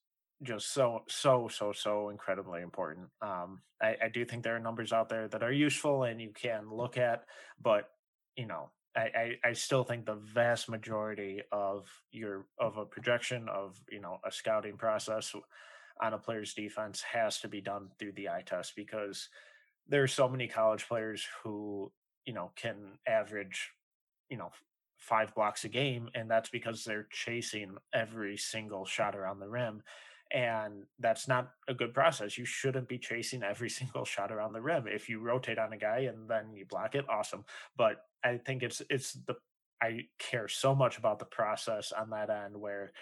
just so so so so incredibly important. Um, I, I do think there are numbers out there that are useful and you can look at, but you know, I, I, I still think the vast majority of your of a projection of you know a scouting process on a player's defense has to be done through the eye test because there are so many college players who you know can average you know five blocks a game and that's because they're chasing every single shot around the rim and that's not a good process. You shouldn't be chasing every single shot around the rim. If you rotate on a guy and then you block it awesome but i think it's it's the i care so much about the process on that end where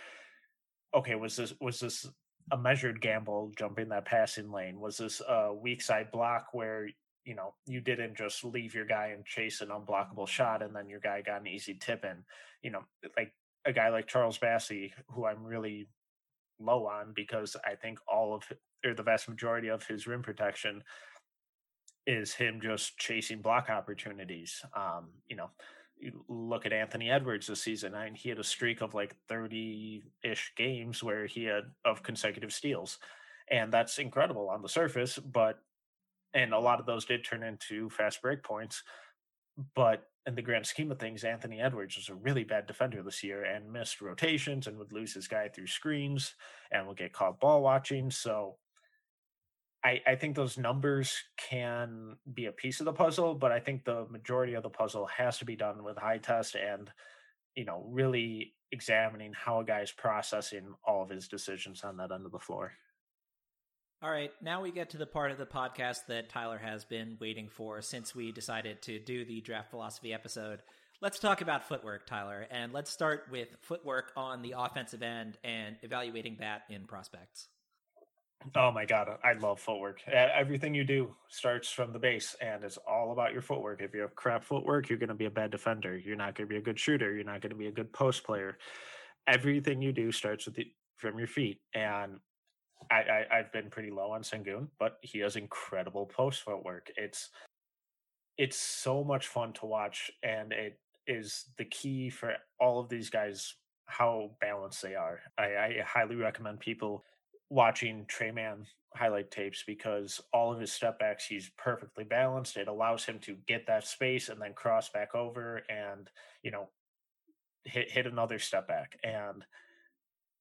okay was this was this a measured gamble jumping that passing lane? Was this a weak side block where you know, you didn't just leave your guy and chase an unblockable shot and then your guy got an easy tip in. You know, like a guy like Charles Bassey, who I'm really low on because I think all of or the vast majority of his rim protection is him just chasing block opportunities. Um, you know, you look at Anthony Edwards this season. I mean, he had a streak of like 30 ish games where he had of consecutive steals. And that's incredible on the surface, but and a lot of those did turn into fast break points. But in the grand scheme of things, Anthony Edwards was a really bad defender this year and missed rotations and would lose his guy through screens and would get caught ball watching. So I, I think those numbers can be a piece of the puzzle, but I think the majority of the puzzle has to be done with eye test and, you know, really examining how a guy's processing all of his decisions on that end of the floor. All right, now we get to the part of the podcast that Tyler has been waiting for since we decided to do the draft philosophy episode. Let's talk about footwork, Tyler, and let's start with footwork on the offensive end and evaluating that in prospects. Oh my god, I love footwork. Everything you do starts from the base, and it's all about your footwork. If you have crap footwork, you're going to be a bad defender. You're not going to be a good shooter. You're not going to be a good post player. Everything you do starts with the, from your feet, and I, I have been pretty low on Sengun, but he has incredible post footwork. It's it's so much fun to watch, and it is the key for all of these guys how balanced they are. I, I highly recommend people watching Tre Mann highlight tapes because all of his step backs, he's perfectly balanced. It allows him to get that space and then cross back over and, you know, hit hit another step back. And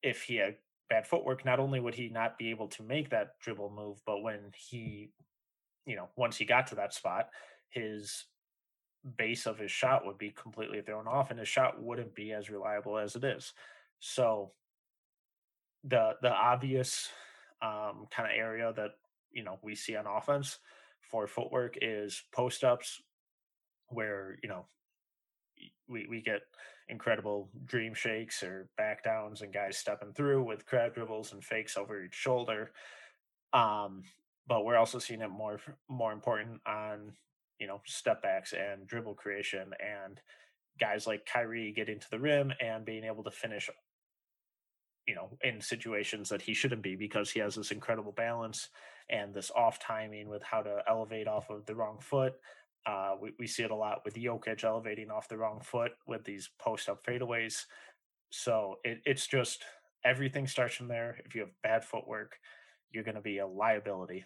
if he had bad footwork, not only would he not be able to make that dribble move, but when he, you know, once he got to that spot, his base of his shot would be completely thrown off and his shot wouldn't be as reliable as it is. So the the obvious um, kind of area that you know we see on offense for footwork is post ups, where you know we we get incredible dream shakes or back downs and guys stepping through with crab dribbles and fakes over each shoulder. Um, but we're also seeing it more more important on you know step backs and dribble creation and guys like Kyrie getting to the rim and being able to finish you know in situations that he shouldn't be because he has this incredible balance and this off timing with how to elevate off of the wrong foot uh, we, we see it a lot with Jokic elevating off the wrong foot with these post up fadeaways. So it, it's just everything starts from there. If you have bad footwork, you're going to be a liability.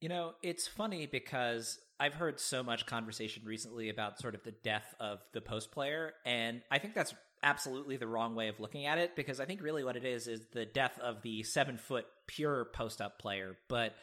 You know, it's funny because I've heard so much conversation recently about sort of the death of the post player. And I think that's absolutely the wrong way of looking at it because I think really what it is is the death of the seven foot pure post up player. But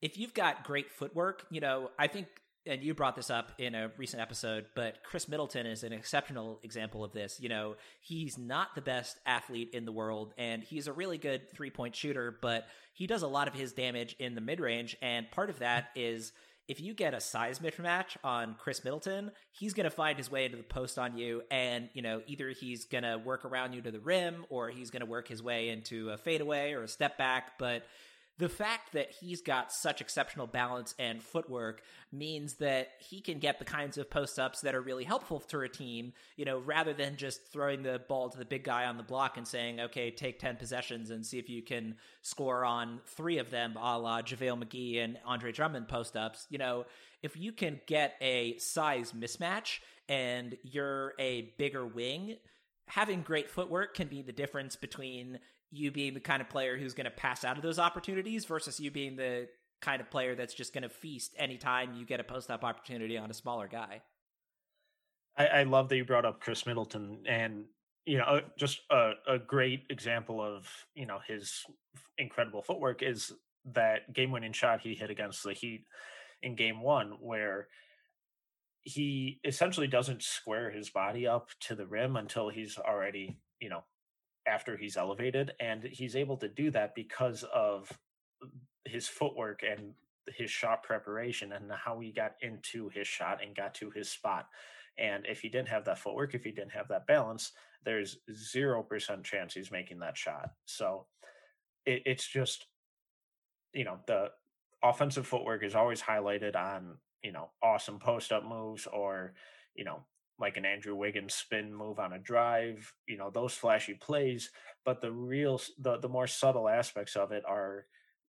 if you've got great footwork, you know, I think and you brought this up in a recent episode, but Khris Middleton is an exceptional example of this. You know, he's not the best athlete in the world, and he's a really good three point shooter, but he does a lot of his damage in the mid range. And part of that is if you get a size mismatch on Khris Middleton, he's going to find his way into the post on you. And, you know, either he's going to work around you to the rim or he's going to work his way into a fadeaway or a step back. But the fact that he's got such exceptional balance and footwork means that he can get the kinds of post ups that are really helpful to a team, you know, rather than just throwing the ball to the big guy on the block and saying, okay, take 10 possessions and see if you can score on three of them, a la JaVale McGee and Andre Drummond post ups. You know, if you can get a size mismatch and you're a bigger wing, having great footwork can be the difference between you being the kind of player who's going to pass out of those opportunities versus you being the kind of player that's just going to feast anytime you get a post up opportunity on a smaller guy. I, I, love that you brought up Khris Middleton and you know uh, just a, a great example of you know his incredible footwork is that game winning shot he hit against the Heat in game one where he essentially doesn't square his body up to the rim until he's already you know after he's elevated and he's able to do that because of his footwork and his shot preparation and how he got into his shot and got to his spot. And if he didn't have that footwork if he didn't have that balance there's 0% chance he's making that shot. So it, it's just you know the offensive footwork is always highlighted on you know awesome post up moves or you know like an Andrew Wiggins spin move on a drive, you know, those flashy plays. But the real, the, the more subtle aspects of it are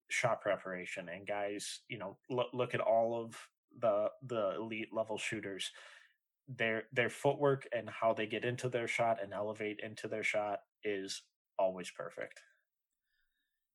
shot preparation and guys, you know, look, look at all of the, the elite level shooters, their, their footwork and how they get into their shot and elevate into their shot is always perfect.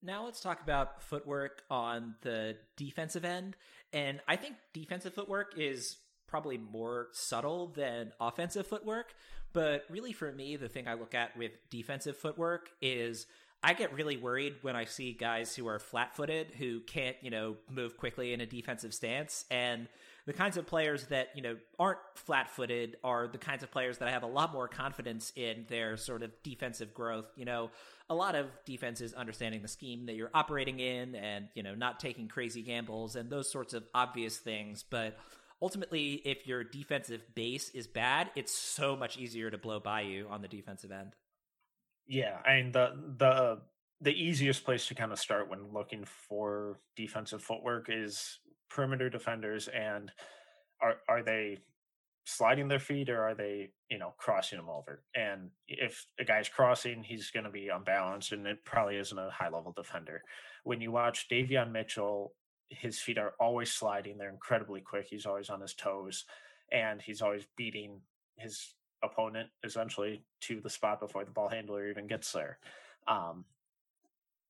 Now let's talk about footwork on the defensive end. And I think defensive footwork is probably more subtle than offensive footwork. But really, for me, the thing I look at with defensive footwork is I get really worried when I see guys who are flat footed who can't, you know, move quickly in a defensive stance. And the kinds of players that, you know, aren't flat footed are the kinds of players that I have a lot more confidence in their sort of defensive growth. You know, a lot of defenses understanding the scheme that you're operating in and, you know, not taking crazy gambles and those sorts of obvious things. But ultimately, if your defensive base is bad, it's so much easier to blow by you on the defensive end. Yeah, I mean the the the easiest place to kind of start when looking for defensive footwork is perimeter defenders and are are they sliding their feet or are they you know crossing them over and if a guy's crossing he's going to be unbalanced and it probably isn't a high level defender when you watch Davion Mitchell his feet are always sliding. They're incredibly quick. He's always on his toes, and he's always beating his opponent essentially to the spot before the ball handler even gets there. Um,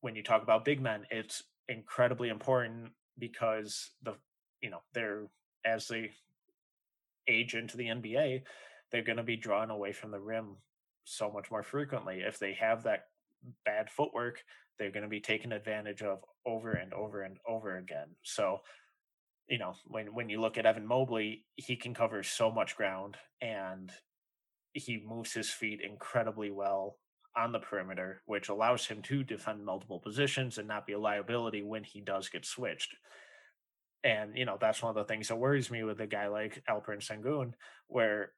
when you talk about big men, it's incredibly important because the you know they're as they age into the NBA, they're going to be drawn away from the rim so much more frequently. If they have that bad footwork, they're going to be taken advantage of over and over and over again. So, you know, when when you look at Evan Mobley, he can cover so much ground and he moves his feet incredibly well on the perimeter, which allows him to defend multiple positions and not be a liability when he does get switched. And, you know, that's one of the things that worries me with a guy like Alperen Sengun, where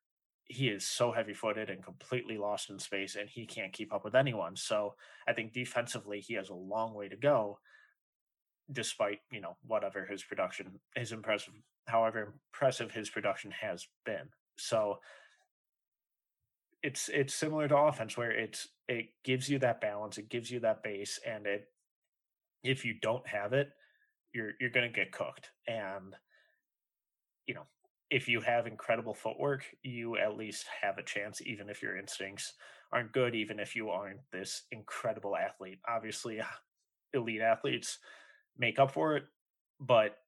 he is so heavy footed and completely lost in space and he can't keep up with anyone. So I think defensively he has a long way to go, despite, you know, whatever his production, his impressive, however impressive his production has been. So it's it's similar to offense where it's it gives you that balance, it gives you that base, and it if you don't have it, you're you're gonna get cooked. And you know, if you have incredible footwork, you at least have a chance, even if your instincts aren't good, even if you aren't this incredible athlete. Obviously, elite athletes make up for it, but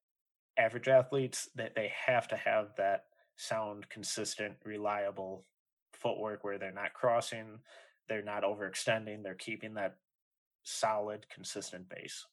average athletes that they have to have that sound, consistent, reliable footwork where they're not crossing, they're not overextending, they're keeping that solid, consistent base.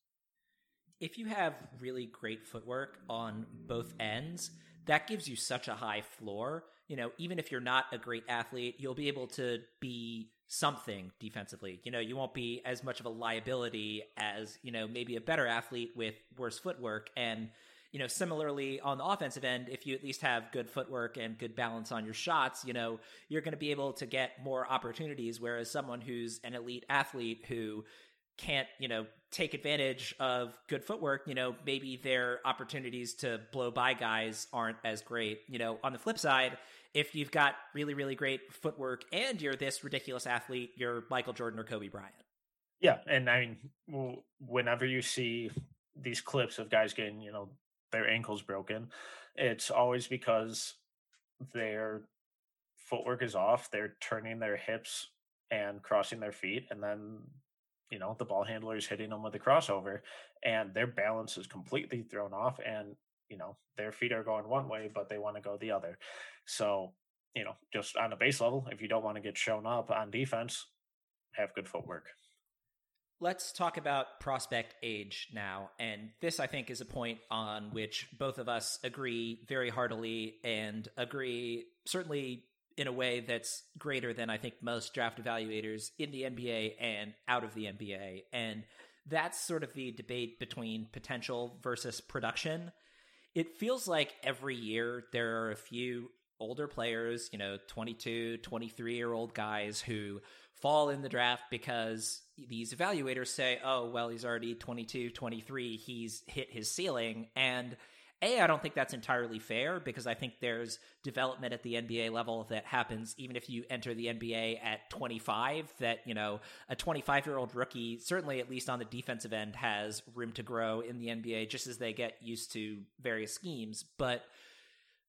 If you have really great footwork on both ends, that gives you such a high floor. You know, even if you're not a great athlete, you'll be able to be something defensively. You know, you won't be as much of a liability as, you know, maybe a better athlete with worse footwork. And you know, similarly on the offensive end, if you at least have good footwork and good balance on your shots, you know, you're going to be able to get more opportunities. Whereas someone who's an elite athlete who can't, you know, take advantage of good footwork, you know, maybe their opportunities to blow by guys aren't as great. You know, on the flip side, if you've got really, really great footwork and you're this ridiculous athlete, you're Michael Jordan or Kobe Bryant. Yeah. And I mean, whenever you see these clips of guys getting, you know, their ankles broken, it's always because their footwork is off. They're turning their hips and crossing their feet, and then you know the ball handler is hitting them with a crossover, and their balance is completely thrown off, and you know their feet are going one way, but they want to go the other. So you know, just on a base level, if you don't want to get shown up on defense, have good footwork. Let's talk about prospect age now. And this, I think, is a point on which both of us agree very heartily and agree certainly in a way that's greater than I think most draft evaluators in the NBA and out of the NBA. And that's sort of the debate between potential versus production. It feels like every year there are a few older players, you know, 22, 23 year old guys who fall in the draft because these evaluators say, oh, well, he's already 22, 23, he's hit his ceiling. And A, I don't think that's entirely fair because I think there's development at the NBA level that happens even if you enter the NBA at 25. That, you know, a 25 year old rookie, certainly at least on the defensive end, has room to grow in the NBA just as they get used to various schemes. But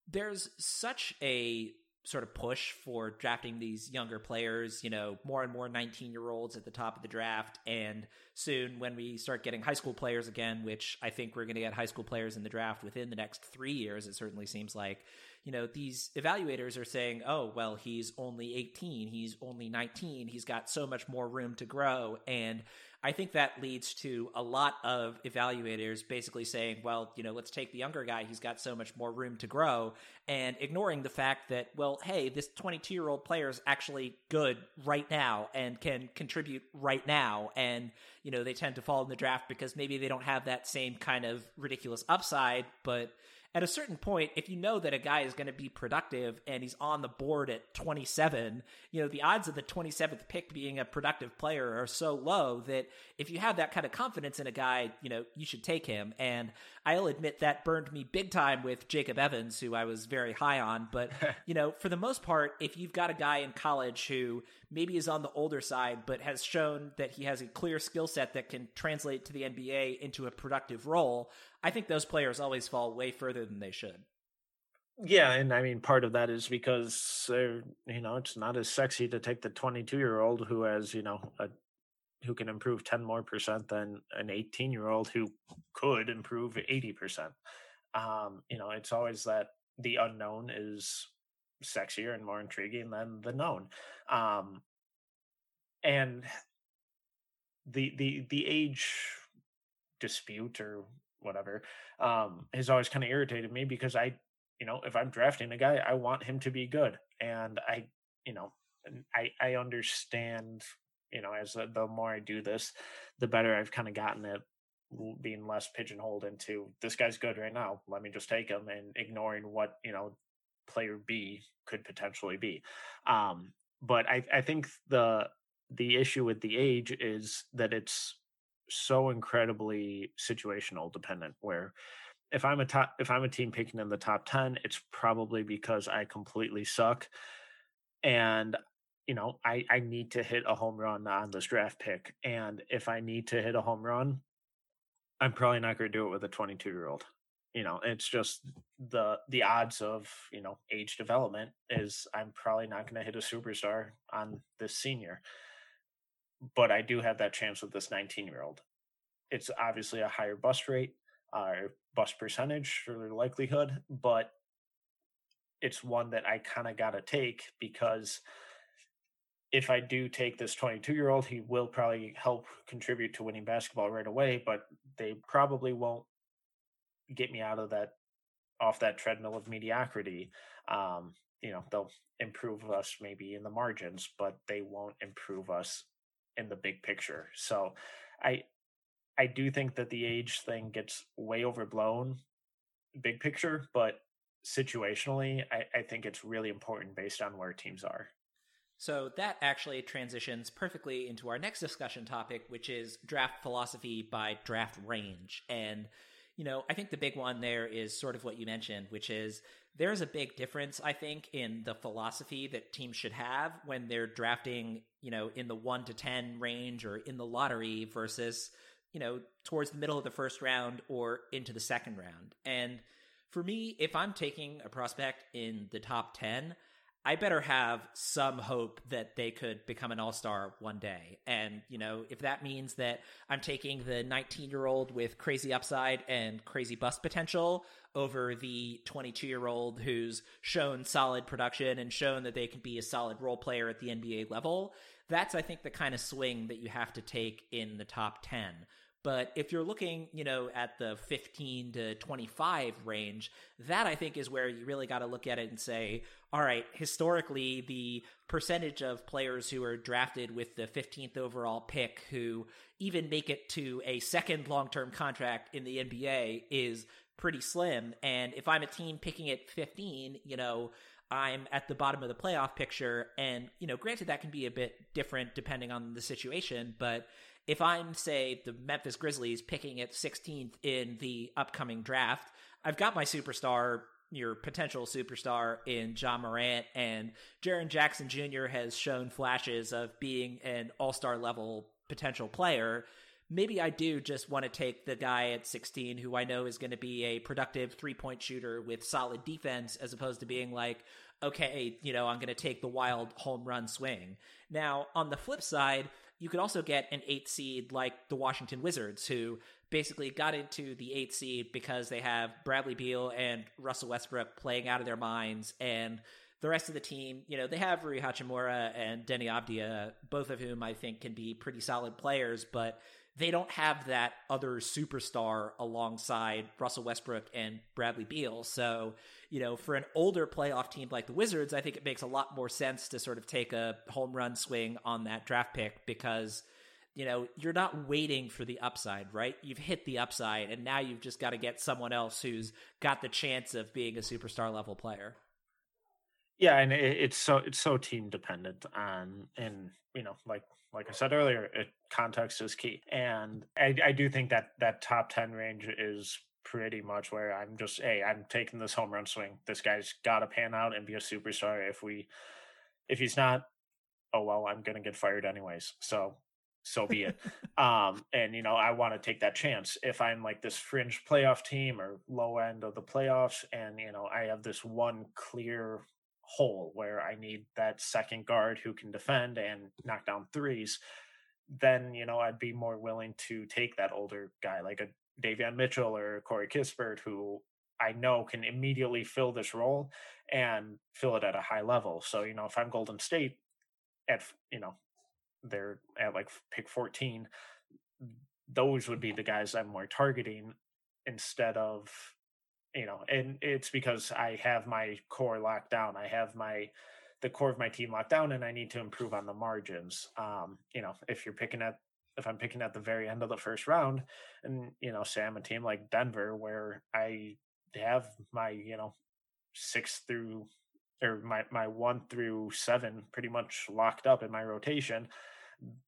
there's such a sort of push for drafting these younger players, you know, more and more 19 year olds at the top of the draft. And soon when we start getting high school players again, which I think we're going to get high school players in the draft within the next three years, it certainly seems like, you know, these evaluators are saying, oh, well, he's only 18, he's only 19, he's got so much more room to grow. And I think that leads to a lot of evaluators basically saying, well, you know, let's take the younger guy. He's got so much more room to grow and ignoring the fact that, well, hey, this 22 year old player is actually good right now and can contribute right now. And, you know, they tend to fall in the draft because maybe they don't have that same kind of ridiculous upside, but at a certain point, if you know that a guy is going to be productive and he's on the board at 27, you know, the odds of the 27th pick being a productive player are so low that if you have that kind of confidence in a guy, you know, you should take him. And I'll admit that burned me big time with Jacob Evans, who I was very high on. But, you know, for the most part, if you've got a guy in college who maybe is on the older side, but has shown that he has a clear skill set that can translate to the NBA into a productive role, I think those players always fall way further than they should. Yeah, and I mean part of that is because they're you know it's not as sexy to take the 22 year old who has you know a who can improve 10 more percent than an 18 year old who could improve 80 percent. Um, you know, it's always that the unknown is sexier and more intriguing than the known. Um, and the the the age dispute or whatever um, has always kind of irritated me because I, you know, if I'm drafting a guy, I want him to be good, and I, you know, I I understand you know, as the, the more I do this, the better I've kind of gotten at being less pigeonholed into this guy's good right now. Let me just take him and ignoring what, you know, player B could potentially be. Um, but I, I think the the issue with the age is that it's so incredibly situational dependent where if I'm a top if I'm a team picking in the top 10, it's probably because I completely suck. And you know, I, I need to hit a home run on this draft pick. And if I need to hit a home run, I'm probably not going to do it with a 22 year old. You know, it's just the the odds of you know age development is I'm probably not going to hit a superstar on this senior, but I do have that chance with this 19 year old. It's obviously a higher bust rate, uh, bust percentage or likelihood, but it's one that I kind of got to take because if I do take this 22 year old, he will probably help contribute to winning basketball right away, but they probably won't get me out of that off that treadmill of mediocrity. Um, you know, they'll improve us maybe in the margins, but they won't improve us in the big picture. So I I do think that the age thing gets way overblown big picture, but situationally, I, I think it's really important based on where teams are. So that actually transitions perfectly into our next discussion topic, which is draft philosophy by draft range. And, you know, I think the big one there is sort of what you mentioned, which is there's a big difference, I think, in the philosophy that teams should have when they're drafting, you know, in the one to 10 range or in the lottery versus, you know, towards the middle of the first round or into the second round. And for me, if I'm taking a prospect in the top 10, I better have some hope that they could become an all star one day. And, you know, if that means that I'm taking the 19 year old with crazy upside and crazy bust potential over the 22 year old who's shown solid production and shown that they can be a solid role player at the NBA level, that's, I think, the kind of swing that you have to take in the top 10. But if you're looking, you know, at the 15 to 25 range, that I think is where you really got to look at it and say, all right, historically, the percentage of players who are drafted with the 15th overall pick who even make it to a second long term contract in the NBA is pretty slim. And if I'm a team picking at 15, you know, I'm at the bottom of the playoff picture. And, you know, granted, that can be a bit different depending on the situation, but if I'm, say, the Memphis Grizzlies picking at 16th in the upcoming draft, I've got my superstar, your potential superstar in Ja Morant, and Jaren Jackson Jr. has shown flashes of being an all star level potential player. Maybe I do just want to take the guy at 16 who I know is going to be a productive three point shooter with solid defense, as opposed to being like, okay, you know, I'm going to take the wild home run swing. Now, on the flip side, you could also get an eight seed like the Washington Wizards, who basically got into the eight seed because they have Bradley Beal and Russell Westbrook playing out of their minds, and the rest of the team, you know, they have Rui Hachimura and Deni Avdija, both of whom I think can be pretty solid players, but they don't have that other superstar alongside Russell Westbrook and Bradley Beal. So, you know, for an older playoff team like the Wizards, I think it makes a lot more sense to sort of take a home run swing on that draft pick because, you know, you're not waiting for the upside, right? You've hit the upside and now you've just got to get someone else who's got the chance of being a superstar level player. Yeah, and it's so it's so team dependent on and you know like like I said earlier, it, context is key, and I, I do think that that top ten range is pretty much where I'm just, hey, I'm taking this home run swing. This guy's got to pan out and be a superstar. If we, if he's not, oh well, I'm gonna get fired anyways. So, so be it. um, and you know, I want to take that chance. If I'm like this fringe playoff team or low end of the playoffs, and you know, I have this one clear hole where I need that second guard who can defend and knock down threes, then you know I'd be more willing to take that older guy like a Davion Mitchell or Corey Kispert who I know can immediately fill this role and fill it at a high level. So you know if I'm Golden State at you know they're at like pick 14 those would be the guys I'm more targeting instead of you know, and it's because I have my core locked down. I have my the core of my team locked down and I need to improve on the margins. Um, you know, if you're picking at if I'm picking at the very end of the first round, and you know, say I'm a team like Denver where I have my you know six through or my my one through seven pretty much locked up in my rotation,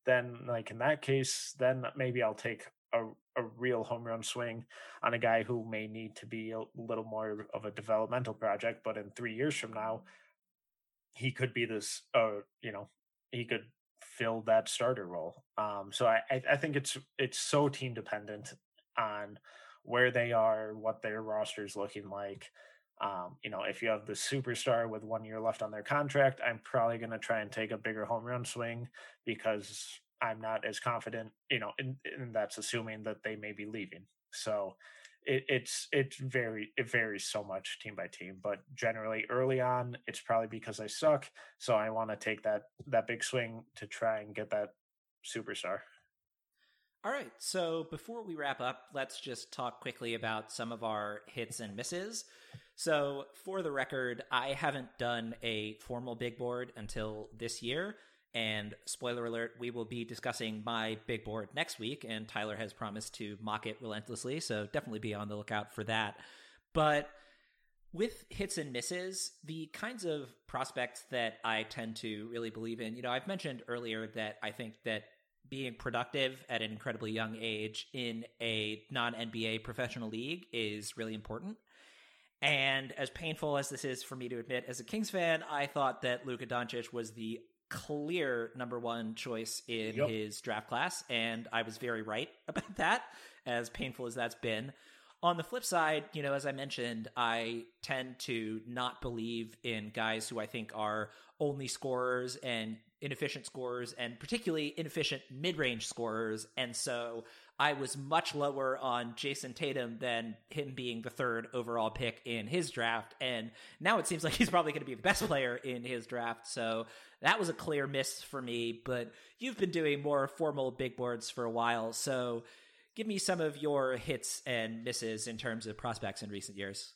then like in that case, then maybe I'll take a, a real home run swing on a guy who may need to be a little more of a developmental project, but in three years from now, he could be this uh you know he could fill that starter role. Um so i i think it's it's so team dependent on where they are what their roster is looking like. Um you know if you have the superstar with one year left on their contract i'm probably going to try and take a bigger home run swing because i'm not as confident you know and, and that's assuming that they may be leaving. So it, it's it's very it varies so much team by team but generally early on it's probably because i suck so i want to take that that big swing to try and get that superstar. All right so before we wrap up let's just talk quickly about some of our hits and misses. So for the record i haven't done a formal big board until this year and spoiler alert, we will be discussing my big board next week, and Tyler has promised to mock it relentlessly, so definitely be on the lookout for that. But with hits and misses, the kinds of prospects that I tend to really believe in, you know, I've mentioned earlier that I think that being productive at an incredibly young age in a non NBA professional league is really important. And as painful as this is for me to admit as a Kings fan, I thought that Luka Doncic was the clear number one choice in yep. his draft class, and I was very right about that, as painful as that's been. On the flip side, you know, as I mentioned, I tend to not believe in guys who I think are only scorers and inefficient scorers, and particularly inefficient mid range scorers. And so I was much lower on Jayson Tatum than him being the third overall pick in his draft. And now it seems like he's probably going to be the best player in his draft. So that was a clear miss for me. But you've been doing more formal big boards for a while. So give me some of your hits and misses in terms of prospects in recent years.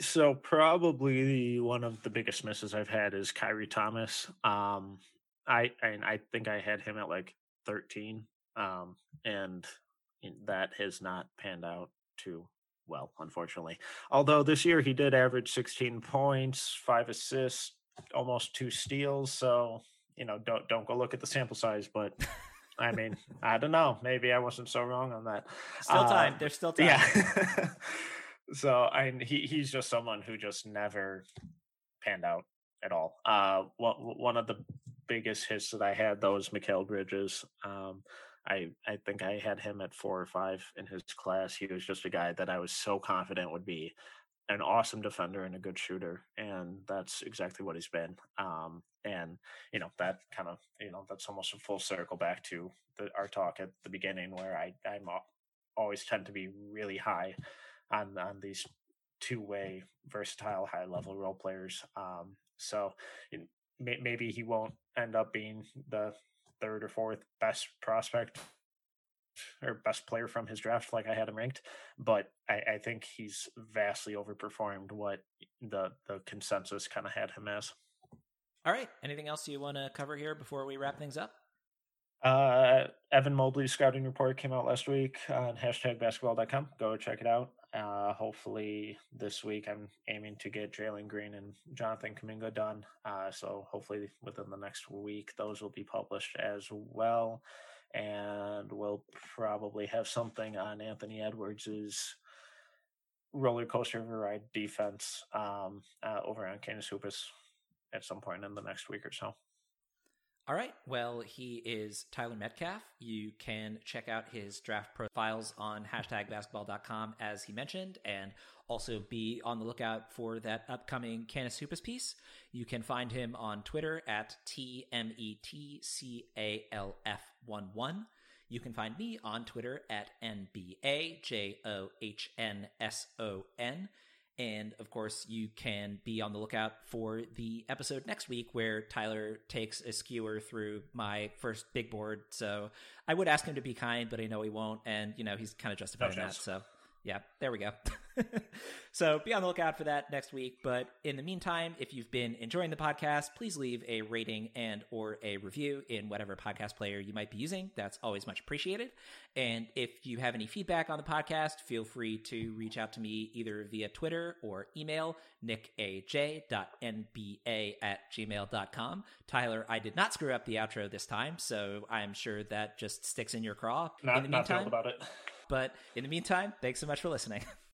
So probably one of the biggest misses I've had is Khyri Thomas. Um, I and I think I had him at like 13 um, and that has not panned out too well, unfortunately. Although this year he did average 16 points, five assists, almost two steals. So you know, don't don't go look at the sample size, but I mean, I don't know. Maybe I wasn't so wrong on that. Still time. Uh, There's still time. Yeah. so I he he's just someone who just never panned out at all. Uh, one one of the biggest hits that I had though was Mikal Bridges. Um, I I think I had him at four or five in his class. He was just a guy that I was so confident would be an awesome defender and a good shooter, and that's exactly what he's been. Um, and you know that kind of you know that's almost a full circle back to the, our talk at the beginning, where I I'm always tend to be really high on on these two way versatile high level role players. Um, so maybe he won't end up being the third or fourth best prospect or best player from his draft, like I had him ranked. But I, I think he's vastly overperformed what the the consensus kind of had him as. All right. Anything else you want to cover here before we wrap things up? Uh, Evan Mobley's scouting report came out last week on hashtag basketball.com. Go check it out. Uh, hopefully this week I'm aiming to get Jalen Green and Jonathan Kuminga done. Uh, so hopefully within the next week those will be published as well. And we'll probably have something on Anthony Edwards's roller coaster ride defense um, uh, over on Canis Hoopus at some point in the next week or so. All right. Well, he is Tyler Metcalf. You can check out his draft profiles on hashtag basketball.com, as he mentioned, and also be on the lookout for that upcoming Canis Hoopus piece. You can find him on Twitter at TMETCALF11. You can find me on Twitter at NBAJOHNSON. And of course, you can be on the lookout for the episode next week where Tyler takes a skewer through my first big board. So I would ask him to be kind, but I know he won't. And, you know, he's kind of justified in that. So Yeah, there we go. so be on the lookout for that next week. But in the meantime, if you've been enjoying the podcast, please leave a rating and or a review in whatever podcast player you might be using. That's always much appreciated. And if you have any feedback on the podcast, feel free to reach out to me either via Twitter or email nickaj.nba at gmail.com. Tyler, I did not screw up the outro this time, so I'm sure that just sticks in your craw. Not, in the meantime, about it. But in the meantime, thanks so much for listening.